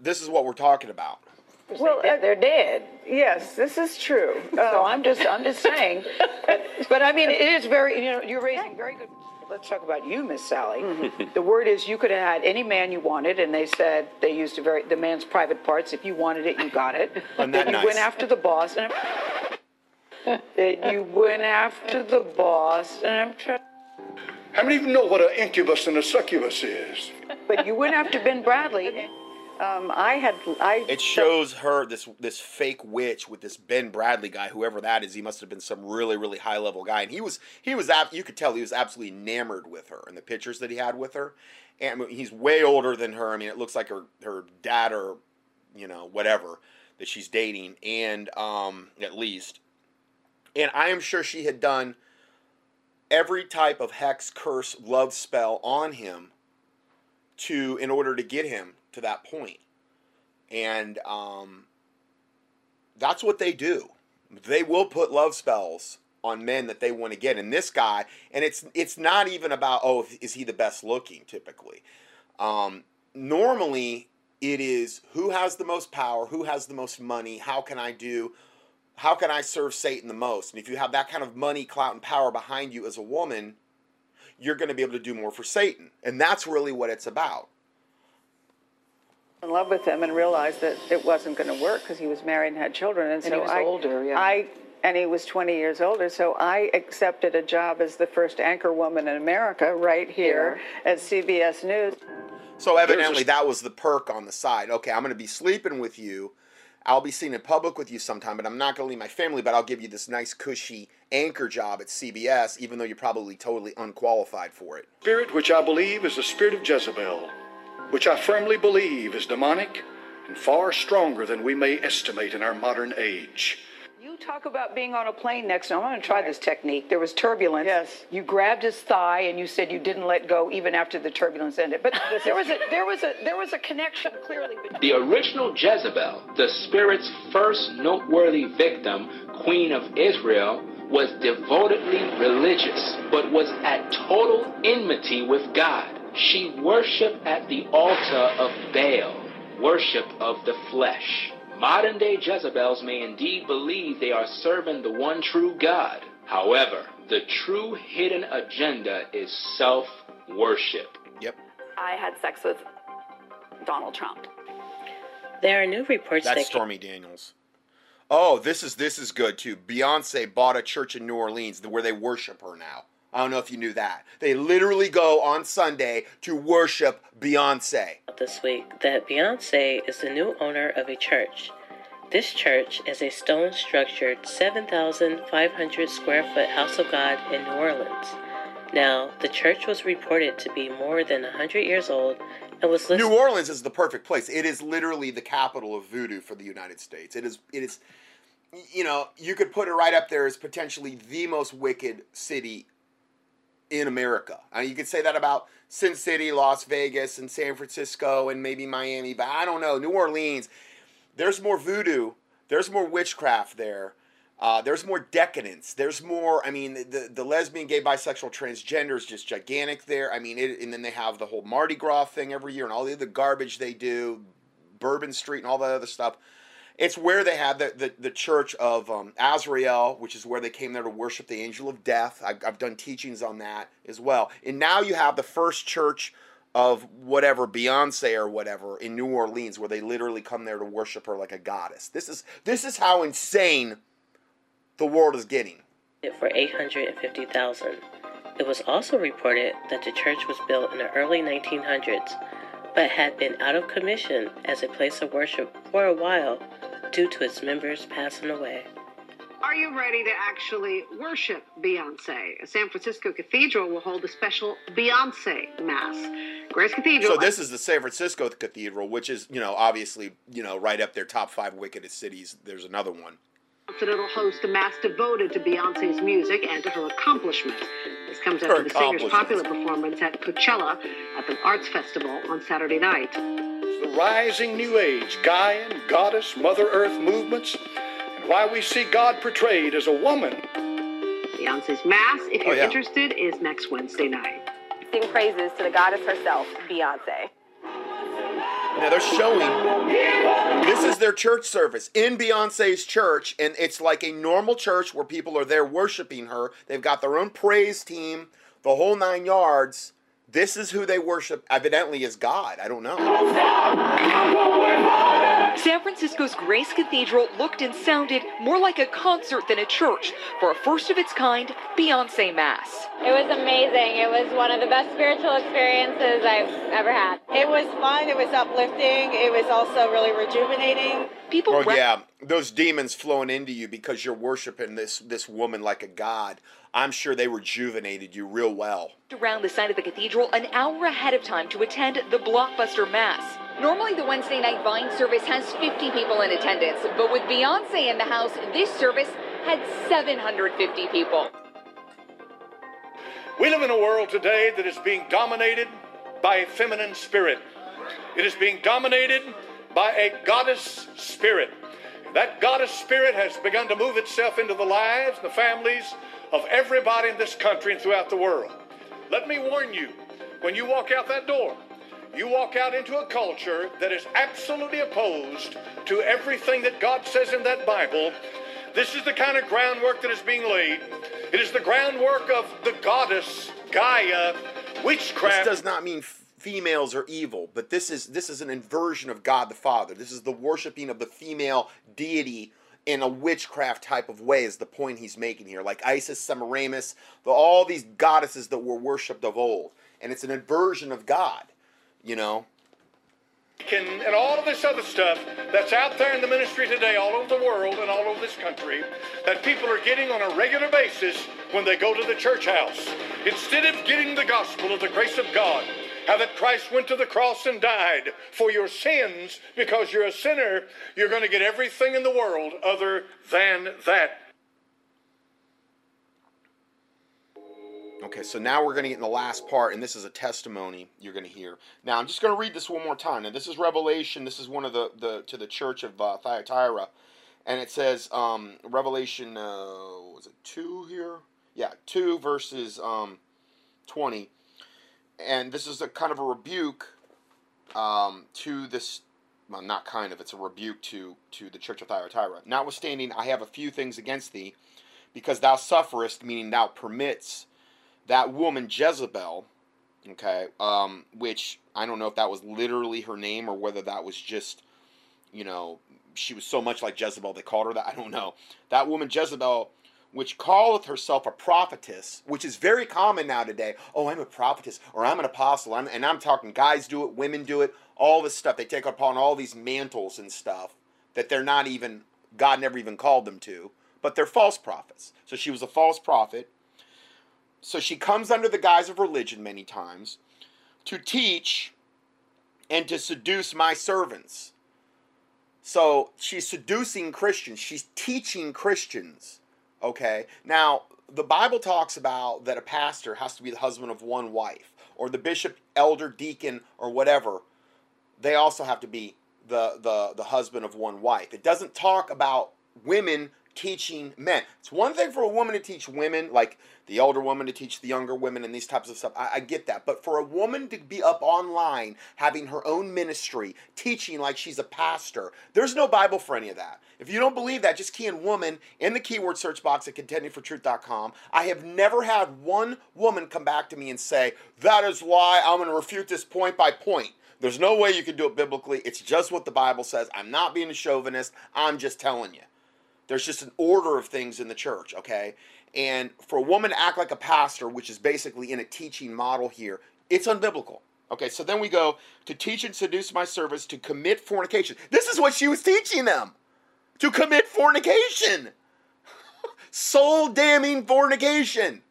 this is what we're talking about. Well, they're, they're dead. Yes, this is true. So I'm just, I'm just saying. But, but I mean, it is very, you know, you're raising very good. Let's talk about you, Miss Sally. Mm-hmm. the word is you could have had any man you wanted, and they said they used a very the man's private parts. If you wanted it, you got it. Wasn't that that you nice? went after the boss, and that you went after the boss, and I'm trying. How many of you know what an incubus and a succubus is? But you went after Ben Bradlee. Um, I had I. It shows her this this fake witch with this Ben Bradlee guy, whoever that is. He must have been some really really high level guy, and he was he was you could tell he was absolutely enamored with her in the pictures that he had with her. And he's way older than her. I mean, it looks like her her dad or you know whatever that she's dating, and um, at least. And I am sure she had done every type of hex, curse, love spell on him to in order to get him to that point. And um, that's what they do. They will put love spells on men that they want to get. And this guy, and it's it's not even about oh is he the best looking typically. Um, normally it is who has the most power, who has the most money, how can I do how can I serve Satan the most? And if you have that kind of money, clout, and power behind you as a woman, you're going to be able to do more for Satan. And that's really what it's about. In love with him and realized that it wasn't going to work because he was married and had children, and, And so he was I, older, yeah. I and he was 20 years older, so I accepted a job as the first anchor woman in America right here at CBS News. So evidently that was the perk on the side. Okay, I'm going to be sleeping with you. I'll be seen in public with you sometime, but I'm not going to leave my family, but I'll give you this nice cushy anchor job at CBS, even though you're probably totally unqualified for it. Spirit which I believe is the spirit of Jezebel, which I firmly believe is demonic and far stronger than we may estimate in our modern age. You talk about being on a plane next time. I'm going to try this technique. There was turbulence. Yes. You grabbed his thigh and you said you didn't let go even after the turbulence ended. But there was a there was a there was a connection clearly between The original Jezebel, the spirit's first noteworthy victim, Queen of Israel, was devotedly religious, but was at total enmity with God. She worshiped at the altar of Baal, worship of the flesh. Modern day Jezebels may indeed believe they are serving the one true God. However, the true hidden agenda is self worship. Yep. I had sex with Donald Trump. There are new reports That's that Stormy Daniels. Oh, this is this is good too. Beyonce bought a church in New Orleans where they worship her now. I don't know if you knew that. They literally go on Sunday to worship Beyonce. this week that Beyonce is the new owner of a church. This church is a stone structured 7,500 square foot house of God in New Orleans. Now, the church was reported to be more than 100 years old and was listed. New Orleans is the perfect place. It is literally the capital of voodoo for the United States. It is it is you know, you could put it right up there as potentially the most wicked city in America. I mean, you could say that about Sin City, Las Vegas, and San Francisco, and maybe Miami, but I don't know. New Orleans, there's more voodoo, there's more witchcraft there. Uh, there's more decadence. There's more. I mean, the the lesbian, gay, bisexual, transgender is just gigantic there. I mean, it, and then they have the whole Mardi Gras thing every year, and all the other garbage they do, Bourbon Street, and all that other stuff. It's where they have the, the, the church of um, Azrael, which is where they came there to worship the angel of death. I've, I've done teachings on that as well. And now you have the first church of whatever, Beyonce or whatever, in New Orleans, where they literally come there to worship her like a goddess. This is this is how insane the world is getting. for 850,000. It was also reported that the church was built in the early 1900s but had been out of commission as a place of worship for a while due to its members passing away. Are you ready to actually worship Beyonce? A San Francisco cathedral will hold a special Beyonce Mass. Grace Cathedral. So this is the San Francisco Cathedral, which is, you know, obviously, you know, right up there, top five wickedest cities. There's another one. that it'll host a mass devoted to Beyonce's music and to her accomplishments. This comes Her after the singer's popular performance at Coachella at the Arts Festival on Saturday night. The rising New Age, Gaian, Goddess, Mother Earth movements, and why we see God portrayed as a woman. Beyonce's Mass, if Oh, you're yeah. interested, is next Wednesday night. Sing praises to the goddess herself, Beyonce. Now they're showing this is their church service in Beyonce's church, and it's like a normal church where people are there worshiping her. They've got their own praise team, the whole nine yards. This is who they worship, evidently, as God. I don't know. San Francisco's Grace Cathedral looked and sounded more like a concert than a church for a first of its kind Beyonce Mass. It was amazing. It was one of the best spiritual experiences I've ever had. It was fun. It was uplifting. It was also really rejuvenating. People Well, yeah, those demons flowing into you because you're worshiping this this woman like a god. I'm sure they rejuvenated you real well. around the side of the cathedral an hour ahead of time to attend the blockbuster mass. Normally, the Wednesday night Vine service has 50 people in attendance, but with Beyonce in the house, this service had 750 people. We live in a world today that is being dominated by a feminine spirit. It is being dominated by a goddess spirit. That goddess spirit has begun to move itself into the lives, the families of everybody in this country and throughout the world. Let me warn you when you walk out that door, you walk out into a culture that is absolutely opposed to everything that God says in that Bible. This is the kind of groundwork that is being laid. It is the groundwork of the goddess Gaia, witchcraft. This does not mean females are evil, but this is this is an inversion of God the Father. This is the worshiping of the female deity in a witchcraft type of way is the point he's making here. Like Isis, Semiramis, the, all these goddesses that were worshipped of old. And it's an inversion of God, you know? and, and all of this other stuff that's out there in the ministry today, all over the world and all over this country, that people are getting on a regular basis when they go to the church house. Instead of getting the gospel of the grace of God, how that Christ went to the cross and died for your sins because you're a sinner, you're going to get everything in the world other than that. Okay, so now we're going to get in the last part, and this is a testimony you're going to hear. Now, I'm just going to read this one more time. Now, this is Revelation. This is one of the, the to the church of uh, Thyatira, and it says um, Revelation. Uh, was it two here? Yeah, two verses um, twenty, and this is a kind of a rebuke um, to this. Well, not kind of. It's a rebuke to to the church of Thyatira. Notwithstanding, I have a few things against thee, because thou sufferest, meaning thou permits that woman Jezebel, okay, um, which I don't know if that was literally her name or whether that was just, you know, she was so much like Jezebel they called her that. I don't know. That woman Jezebel, which calleth herself a prophetess, which is very common now today. Oh, I'm a prophetess or I'm an apostle. I'm, and I'm talking guys do it, women do it, all this stuff. They take upon all these mantles and stuff that they're not even, God never even called them to, but they're false prophets. So she was a false prophet so she comes under the guise of religion many times to teach and to seduce my servants. So she's seducing Christians, she's teaching Christians. Okay? Now, the Bible talks about that a pastor has to be the husband of one wife, or the bishop, elder, deacon, or whatever. They also have to be the, the, the husband of one wife. It doesn't talk about women teaching men. It's one thing for a woman to teach women, like the older woman to teach the younger women and these types of stuff. I, I, get that. But for a woman to be up online having her own ministry, teaching like she's a pastor, there's no Bible for any of that. If you don't believe that, just key in woman in the keyword search box at contendingfortruth.com. I have never had one woman come back to me and say, that is why I'm going to refute this point by point. There's no way you can do it biblically. It's just what the Bible says. I'm not being a chauvinist. I'm just telling you. There's just an order of things in the church, okay? And for a woman to act like a pastor, which is basically in a teaching model here, it's unbiblical. Okay, so then we go to teach and seduce my servants to commit fornication. This is what she was teaching them to commit fornication, soul damning fornication,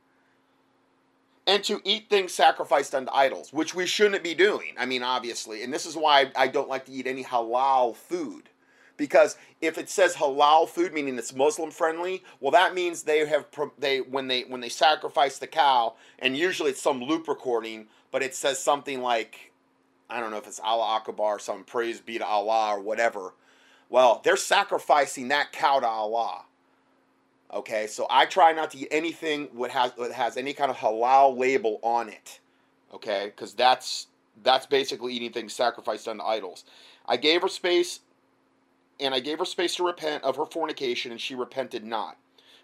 and to eat things sacrificed unto idols, which we shouldn't be doing. I mean, obviously, and this is why I don't like to eat any halal food because if it says halal food meaning it's muslim friendly well that means they have they when they when they sacrifice the cow and usually it's some loop recording but it says something like i don't know if it's allah akbar or some praise be to allah or whatever. Well they're sacrificing that cow to allah. Okay so i try not to eat anything that has that has any kind of halal label on it. Okay because that's that's basically eating things sacrificed unto idols. I gave her space and I gave her space to repent of her fornication, and she repented not.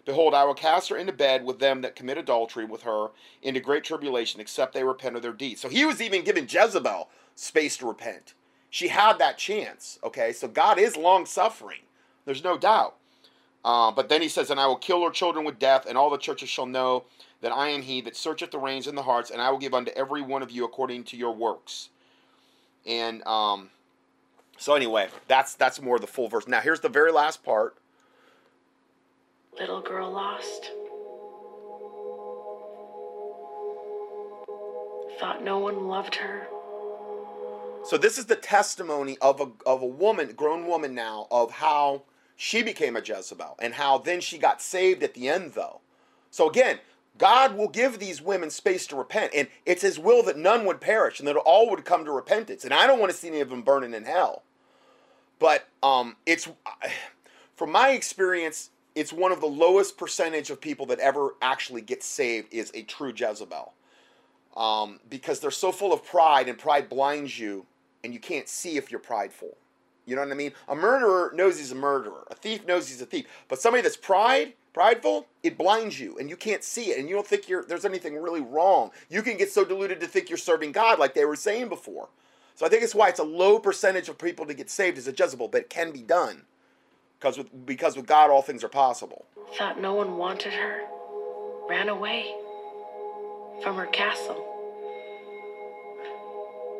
Behold, I will cast her into bed with them that commit adultery with her into great tribulation, except they repent of their deeds. So he was even giving Jezebel space to repent. She had that chance. Okay, so God is long suffering. There's no doubt. Uh, but then he says, And I will kill her children with death, and all the churches shall know that I am he that searcheth the reins and the hearts, and I will give unto every one of you according to your works. And um, so anyway, that's that's more the full verse. Now here's the very last part. Little girl lost. Thought no one loved her. So this is the testimony of a of a woman, grown woman now, of how she became a Jezebel and how then she got saved at the end though. So again, God will give these women space to repent, and it's His will that none would perish and that all would come to repentance. And I don't want to see any of them burning in hell. But um, it's from my experience, it's one of the lowest percentage of people that ever actually get saved is a true Jezebel, um, because they're so full of pride, and pride blinds you, and you can't see if you're prideful. You know what I mean? A murderer knows he's a murderer. A thief knows he's a thief. But somebody that's pride, prideful, it blinds you and you can't see it and you don't think you're there's anything really wrong. You can get so deluded to think you're serving God like they were saying before. So I think it's why it's a low percentage of people to get saved as a Jezebel, but it can be done. Because with because with God all things are possible. Thought no one wanted her. Ran away from her castle.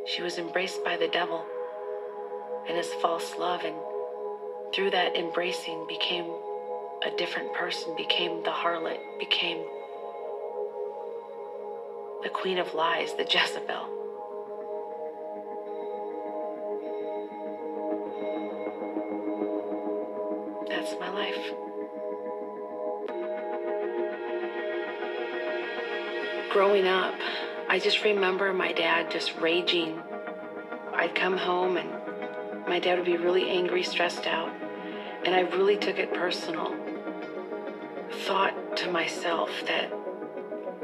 She was embraced by the devil and his false love and through that embracing became a different person, became the harlot, became the queen of lies, the Jezebel. That's my life. Growing up, I just remember my dad just raging. I'd come home and my dad would be really angry, stressed out, and I really took it personal. Thought to myself that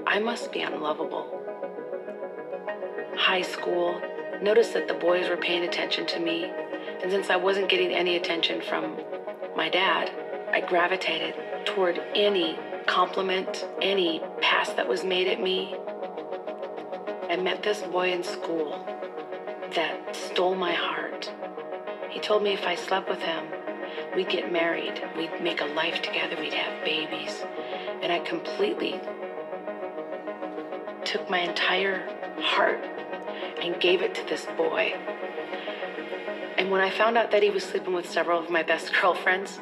I must be unlovable. High school, noticed that the boys were paying attention to me, and since I wasn't getting any attention from my dad, I gravitated toward any compliment, any pass that was made at me. I met this boy in school that stole my heart. He told me if I slept with him, we'd get married, we'd make a life together, we'd have babies. And I completely took my entire heart and gave it to this boy. And when I found out that he was sleeping with several of my best girlfriends,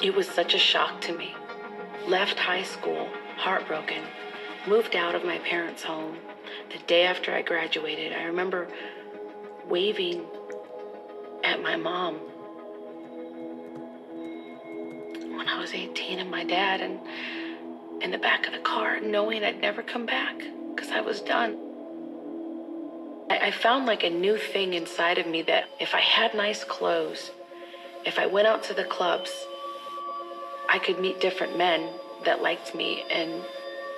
it was such a shock to me. Left high school, heartbroken, moved out of my parents' home. The day after I graduated, I remember waving at my mom was 18 and my dad and in the back of the car knowing I'd never come back because I was done. I, I found like a new thing inside of me that if I had nice clothes, if I went out to the clubs, I could meet different men that liked me and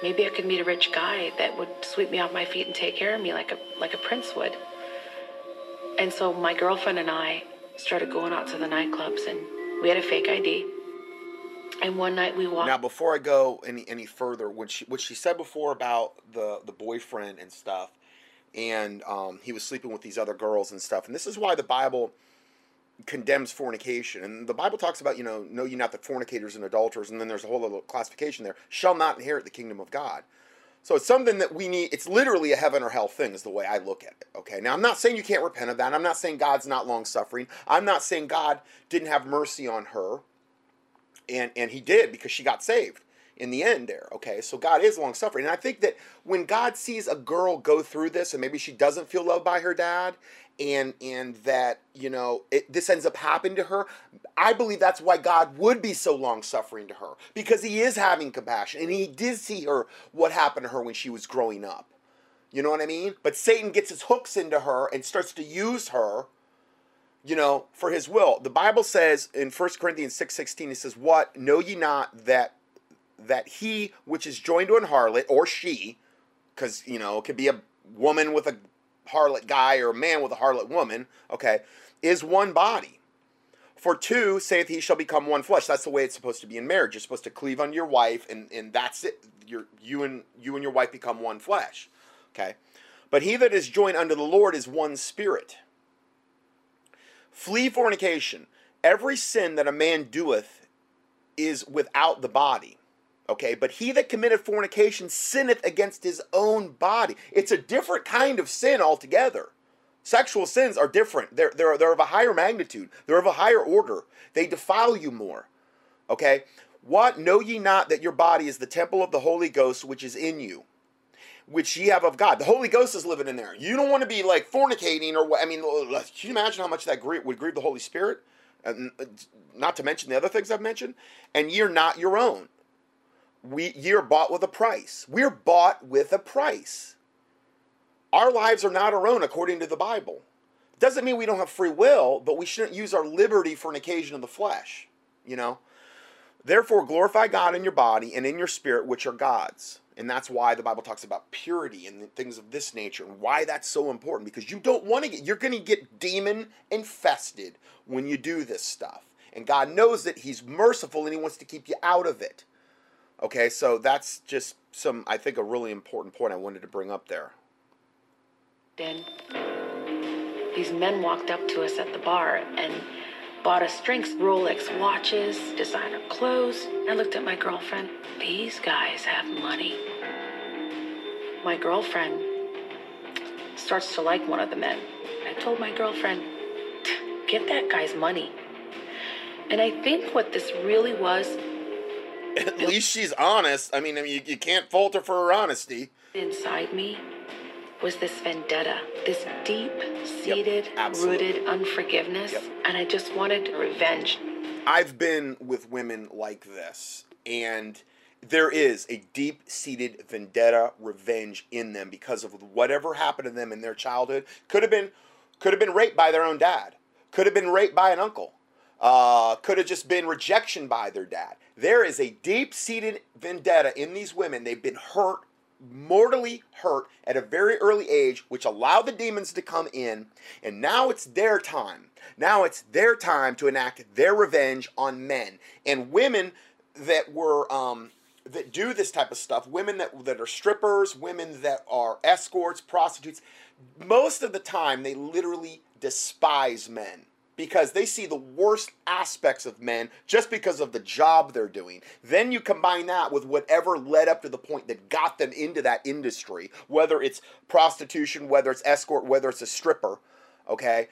maybe I could meet a rich guy that would sweep me off my feet and take care of me like a like a prince would. And so my girlfriend and I started going out to the nightclubs and we had a fake ID. And one night we walked Now, before I go any any further, what she what she said before about the the boyfriend and stuff, and um, he was sleeping with these other girls and stuff, and this is why the Bible condemns fornication, and the Bible talks about you know know ye not the fornicators and adulterers, and then there's a whole little classification there shall not inherit the kingdom of God. So it's something that we need. It's literally a heaven or hell thing, is the way I look at it. Okay. Now I'm not saying you can't repent of that. I'm not saying God's not long suffering. I'm not saying God didn't have mercy on her, and and He did because she got saved in the end. There. Okay. So God is long suffering, and I think that when God sees a girl go through this, and maybe she doesn't feel loved by her dad, and and that you know it, this ends up happening to her i believe that's why god would be so long suffering to her because he is having compassion and he did see her what happened to her when she was growing up you know what i mean but satan gets his hooks into her and starts to use her you know for his will the bible says in 1 corinthians 6 16 it says what know ye not that that he which is joined to an harlot or she because you know it could be a woman with a harlot guy or a man with a harlot woman, okay, is one body. For two saith he shall become one flesh. That's the way it's supposed to be in marriage. You're supposed to cleave unto your wife, and, and that's it. You're, you and you and your wife become one flesh. Okay. But he that is joined unto the Lord is one spirit. Flee fornication. Every sin that a man doeth is without the body. Okay, but he that committeth fornication sinneth against his own body. It's a different kind of sin altogether. Sexual sins are different. They're, they're, they're of a higher magnitude, they're of a higher order. They defile you more. Okay? What? Know ye not that your body is the temple of the Holy Ghost which is in you, which ye have of God? The Holy Ghost is living in there. You don't want to be like fornicating or what. I mean, can you imagine how much that would grieve the Holy Spirit? Uh, not to mention the other things I've mentioned. And you're not your own. We, ye are bought with a price. We're bought with a price. Our lives are not our own according to the Bible. Doesn't mean we don't have free will, but we shouldn't use our liberty for an occasion of the flesh, you know? Therefore, glorify God in your body and in your spirit, which are God's. And that's why the Bible talks about purity and things of this nature, and why that's so important. Because you don't want to get, you're going to get demon infested when you do this stuff. And God knows that He's merciful and He wants to keep you out of it. Okay, so that's just some, I think, a really important point I wanted to bring up there. Then these men walked up to us at the bar and bought us drinks, Rolex watches, designer clothes. I looked at my girlfriend. These guys have money. My girlfriend starts to like one of the men. I told my girlfriend, get that guy's money. And I think what this really was. At least she's honest. I mean, I mean you, you can't fault her for her honesty. Inside me was this vendetta, this deep seated, yep, rooted unforgiveness. Yep. And I just wanted revenge. I've been with women like this, and there is a deep seated vendetta, revenge in them because of whatever happened to them in their childhood. Could have been, could have been raped by their own dad. Could have been raped by an uncle. Uh, could have just been rejection by their dad. There is a deep seated vendetta in these women. They've been hurt mortally hurt at a very early age, which allowed the demons to come in, and now it's their time. Now it's their time to enact their revenge on men and women that were um, that do this type of stuff. Women that that are strippers, women that are escorts, prostitutes. Most of the time, they literally despise men because they see the worst aspects of men just because of the job they're doing. Then you combine that with whatever led up to the point that got them into that industry, whether it's prostitution, whether it's escort, whether it's a stripper, okay?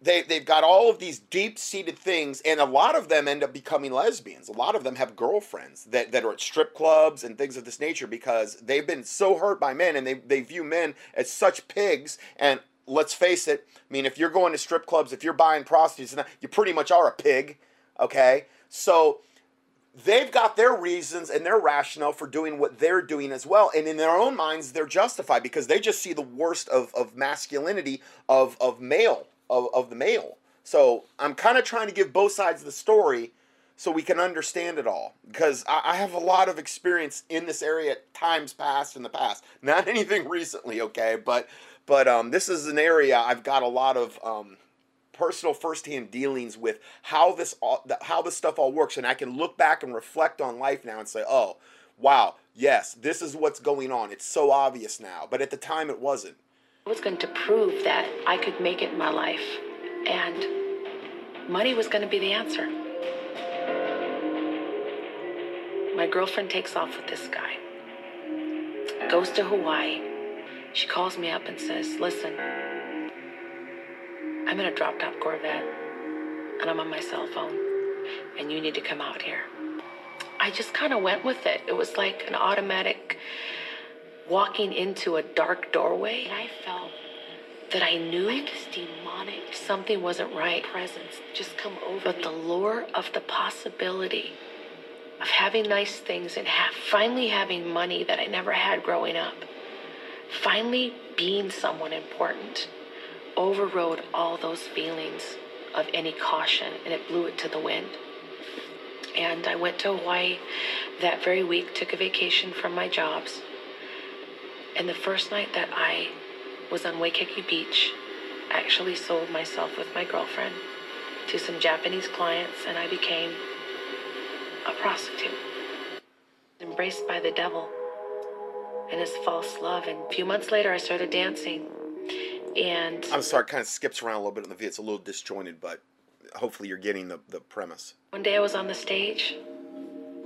They, they've got all of these deep seated things, and a lot of them end up becoming lesbians. A lot of them have girlfriends that, that are at strip clubs and things of this nature because they've been so hurt by men and they, they view men as such pigs and let's face it. I mean, if you're going to strip clubs, if you're buying prostitutes, you pretty much are a pig. Okay, so they've got their reasons and their rationale for doing what they're doing as well, and in their own minds, they're justified because they just see the worst of, of masculinity of of male of, of the male. So I'm kind of trying to give both sides of the story so we can understand it all because I, I have a lot of experience in this area at times past in the past not anything recently okay but but um, this is an area I've got a lot of um, personal firsthand dealings with how this all, how this stuff all works, and I can look back and reflect on life now and say, oh, wow, yes, this is what's going on. It's so obvious now, but at the time it wasn't. I was going to prove that I could make it in my life, and money was going to be the answer. My girlfriend takes off with this guy, goes to Hawaii she calls me up and says, Listen, I'm in a drop top Corvette and I'm on my cell phone, and you need to come out here. I just kind of went with it. It was like an automatic walking into a dark doorway. And I felt that I knew like demonic something wasn't right. Presence just come over. But me. the lure of the possibility of having nice things and have, finally having money that I never had growing up Finally, being someone important overrode all those feelings of any caution and it blew it to the wind. And I went to Hawaii that very week, took a vacation from my jobs. And the first night that I was on Waikiki Beach, I actually sold myself with my girlfriend to some Japanese clients, and I became a prostitute. Embraced by the devil and his false love. And a few months later, I started dancing. And I'm sorry, it kind of skips around a little bit in the video. It's a little disjointed, but hopefully you're getting the, the premise. one day I was on the stage,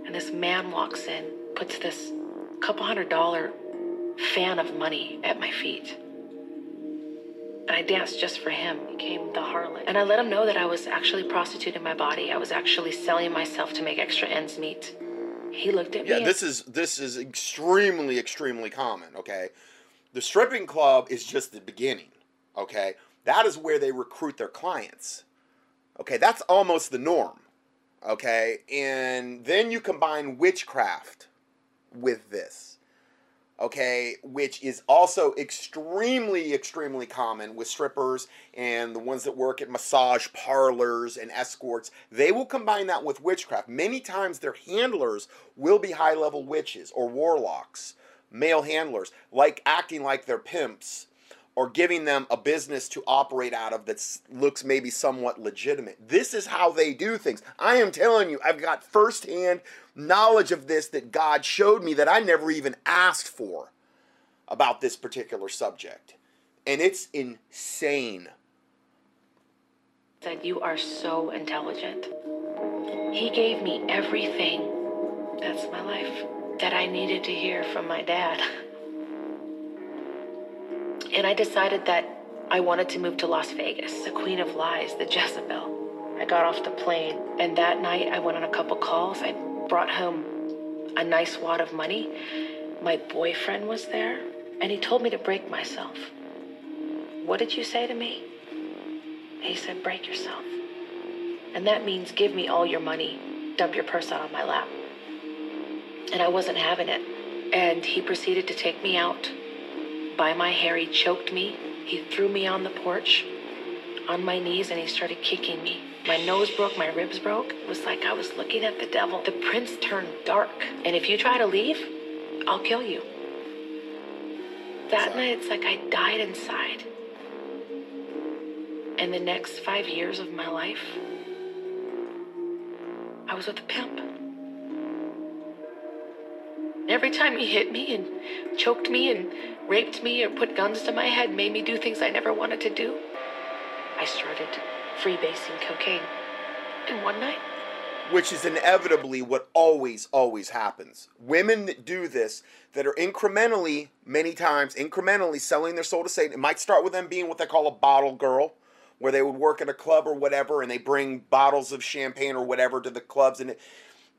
and this man walks in, puts this couple hundred dollar fan of money at my feet. And I danced just for him, became the harlot. And I let him know that I was actually prostituting my body. I was actually selling myself to make extra ends meet. He looked at Yeah, me. this is this is extremely extremely common. Okay, the stripping club is just the beginning. Okay, that is where they recruit their clients. Okay, that's almost the norm. Okay, and then you combine witchcraft with this. Okay, which is also extremely, extremely common with strippers and the ones that work at massage parlors and escorts. They will combine that with witchcraft. Many times their handlers will be high level witches or warlocks, male handlers, like acting like they're pimps or giving them a business to operate out of that looks maybe somewhat legitimate. This is how they do things. I am telling you, I've got firsthand knowledge of this that God showed me that I never even asked for about this particular subject. And it's insane. said, You are so intelligent. He gave me everything. That's my life. That I needed to hear from my dad. And I decided that I wanted to move to Las Vegas, the queen of lies, the Jezebel. I got off the plane, and that night I went on a couple calls. I brought home a nice wad of money. My boyfriend was there, and he told me to break myself. What did you say to me? He said, break yourself. And that means give me all your money, dump your purse out on my lap. And I wasn't having it. And he proceeded to take me out by my hair. He choked me. He threw me on the porch on my knees and he started kicking me. My nose broke, my ribs broke. It was like I was looking at the devil. The prince turned dark. And if you try to leave, I'll kill you. That night, it's like I died inside. And the next five years of my life, I was with a pimp. Every time he hit me and choked me and raped me or put guns to my head, made me do things I never wanted to do, I started freebasing cocaine. And one night, which is inevitably what always always happens. Women that do this that are incrementally many times incrementally selling their soul to satan it might start with them being what they call a bottle girl where they would work at a club or whatever and they bring bottles of champagne or whatever to the clubs and it,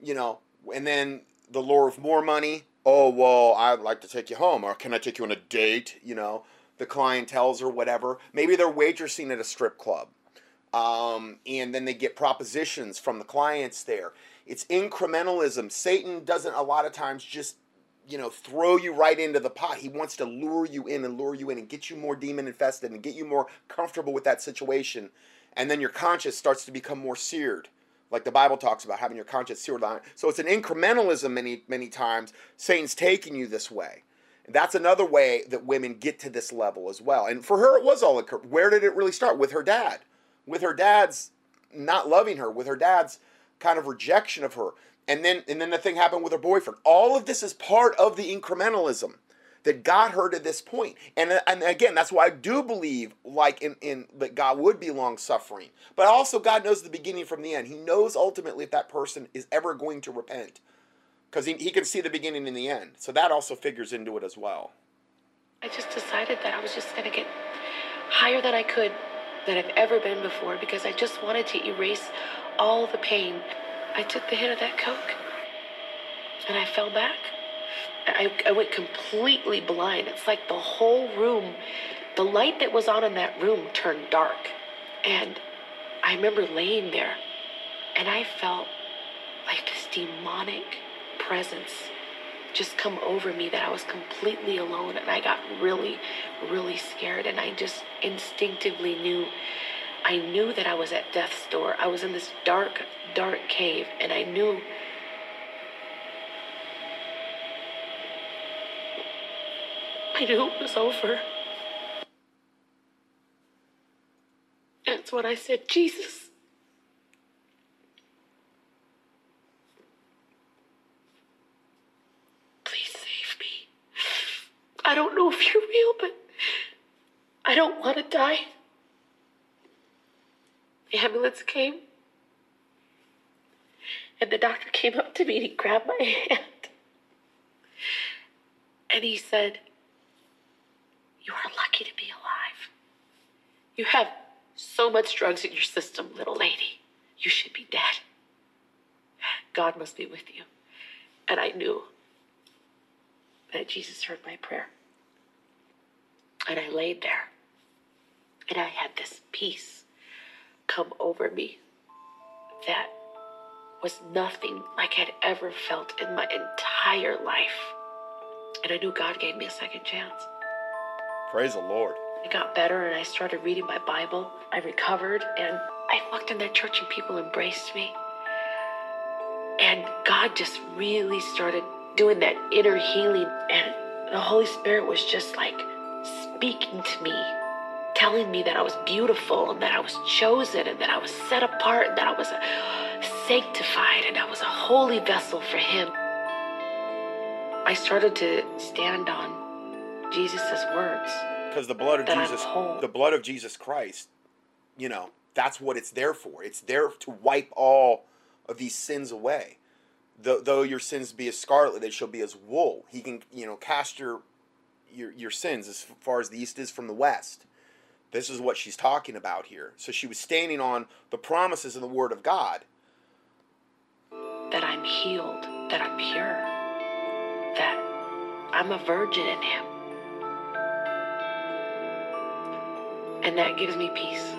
you know and then the lure of more money. Oh well i'd like to take you home or can i take you on a date you know the clientels or whatever maybe they're waitressing at a strip club um, and then they get propositions from the clients there. It's incrementalism. Satan doesn't a lot of times just you know throw you right into the pot. He wants to lure you in and lure you in and get you more demon infested and get you more comfortable with that situation, and then your conscience starts to become more seared. Like the Bible talks about having your conscience seared on. So it's an incrementalism many many times. Satan's taking you this way. That's another way that women get to this level as well. And for her, it was all occur. Where did it really start? With her dad with her dad's not loving her, with her dad's kind of rejection of her. And then and then the thing happened with her boyfriend. All of this is part of the incrementalism that got her to this point. And and again, that's why I do believe like in, in that God would be long suffering. But also God knows the beginning from the end. He knows ultimately if that person is ever going to repent. Because he, he can see the beginning and the end. So that also figures into it as well. I just decided that I was just going to get higher than I could than I've ever been before because I just wanted to erase all the pain. I took the hit of that Coke and I fell back. I, I went completely blind. It's like the whole room, the light that was on in that room turned dark. And I remember laying there and I felt like this demonic presence just come over me that I was completely alone and I got really, really scared and I just instinctively knew I knew that I was at death's door. I was in this dark, dark cave and I knew I knew it was over. That's when I said, Jesus, don't know if you're real, but I don't want to die. The ambulance came, and the doctor came up to me and he grabbed my hand. And he said, You are lucky to be alive. You have so much drugs in your system, little lady. You should be dead. God must be with you. And I knew that Jesus heard my prayer. And I laid there. And I had this peace come over me that was nothing like I'd ever felt in my entire life. And I knew God gave me a second chance. Praise the Lord. It got better and I started reading my Bible. I recovered and I walked in that church and people embraced me. And God just really started doing that inner healing. And the Holy Spirit was just like speaking to me, telling me that I was beautiful and that I was chosen and that I was set apart and that I was uh, sanctified and I was a holy vessel for Him. I started to stand on Jesus' words. Because the blood of Jesus, the blood of Jesus Christ, you know, that's what it's there for. It's there to wipe all of these sins away. Though, though your sins be as scarlet, they shall be as wool. He can, you know, cast your your your sins as far as the east is from the west. This is what she's talking about here. So she was standing on the promises of the Word of God. that I'm healed, that I'm pure, that I'm a virgin in Him. And that gives me peace.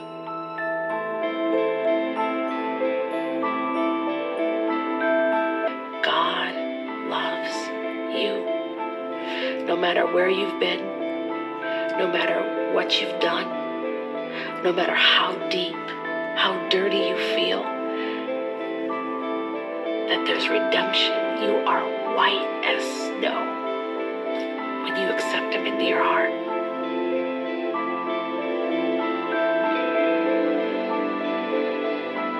Matter where you've been, no matter what you've done, no matter how deep, how dirty you feel, that there's redemption. You are white as snow when you accept Him into your heart.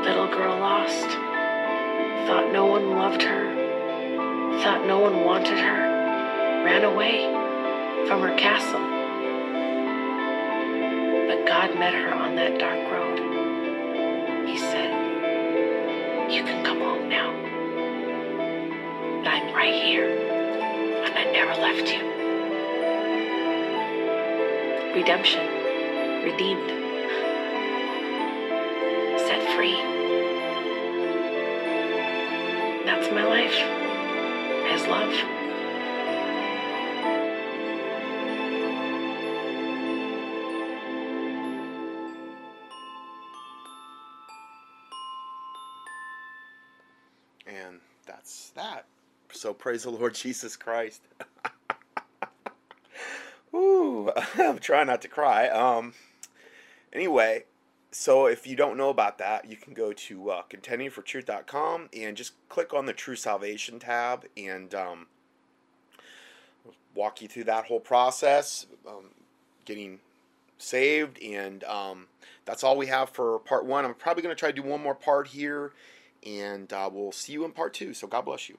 Little girl lost, thought no one loved her, thought no one ran away from her castle. But God met her on that dark road. He said, You can come home now. I'm right here, and I never left you. Redemption, redeemed, praise the Lord Jesus Christ. Ooh, I'm trying not to cry. Um, anyway, so if you don't know about that, you can go to uh, contendingfortruth.com and just click on the True Salvation tab and um, walk you through that whole process, um, getting saved, and um, that's all we have for part one. I'm probably going to try to do one more part here, and uh, we'll see you in part two. So God bless you.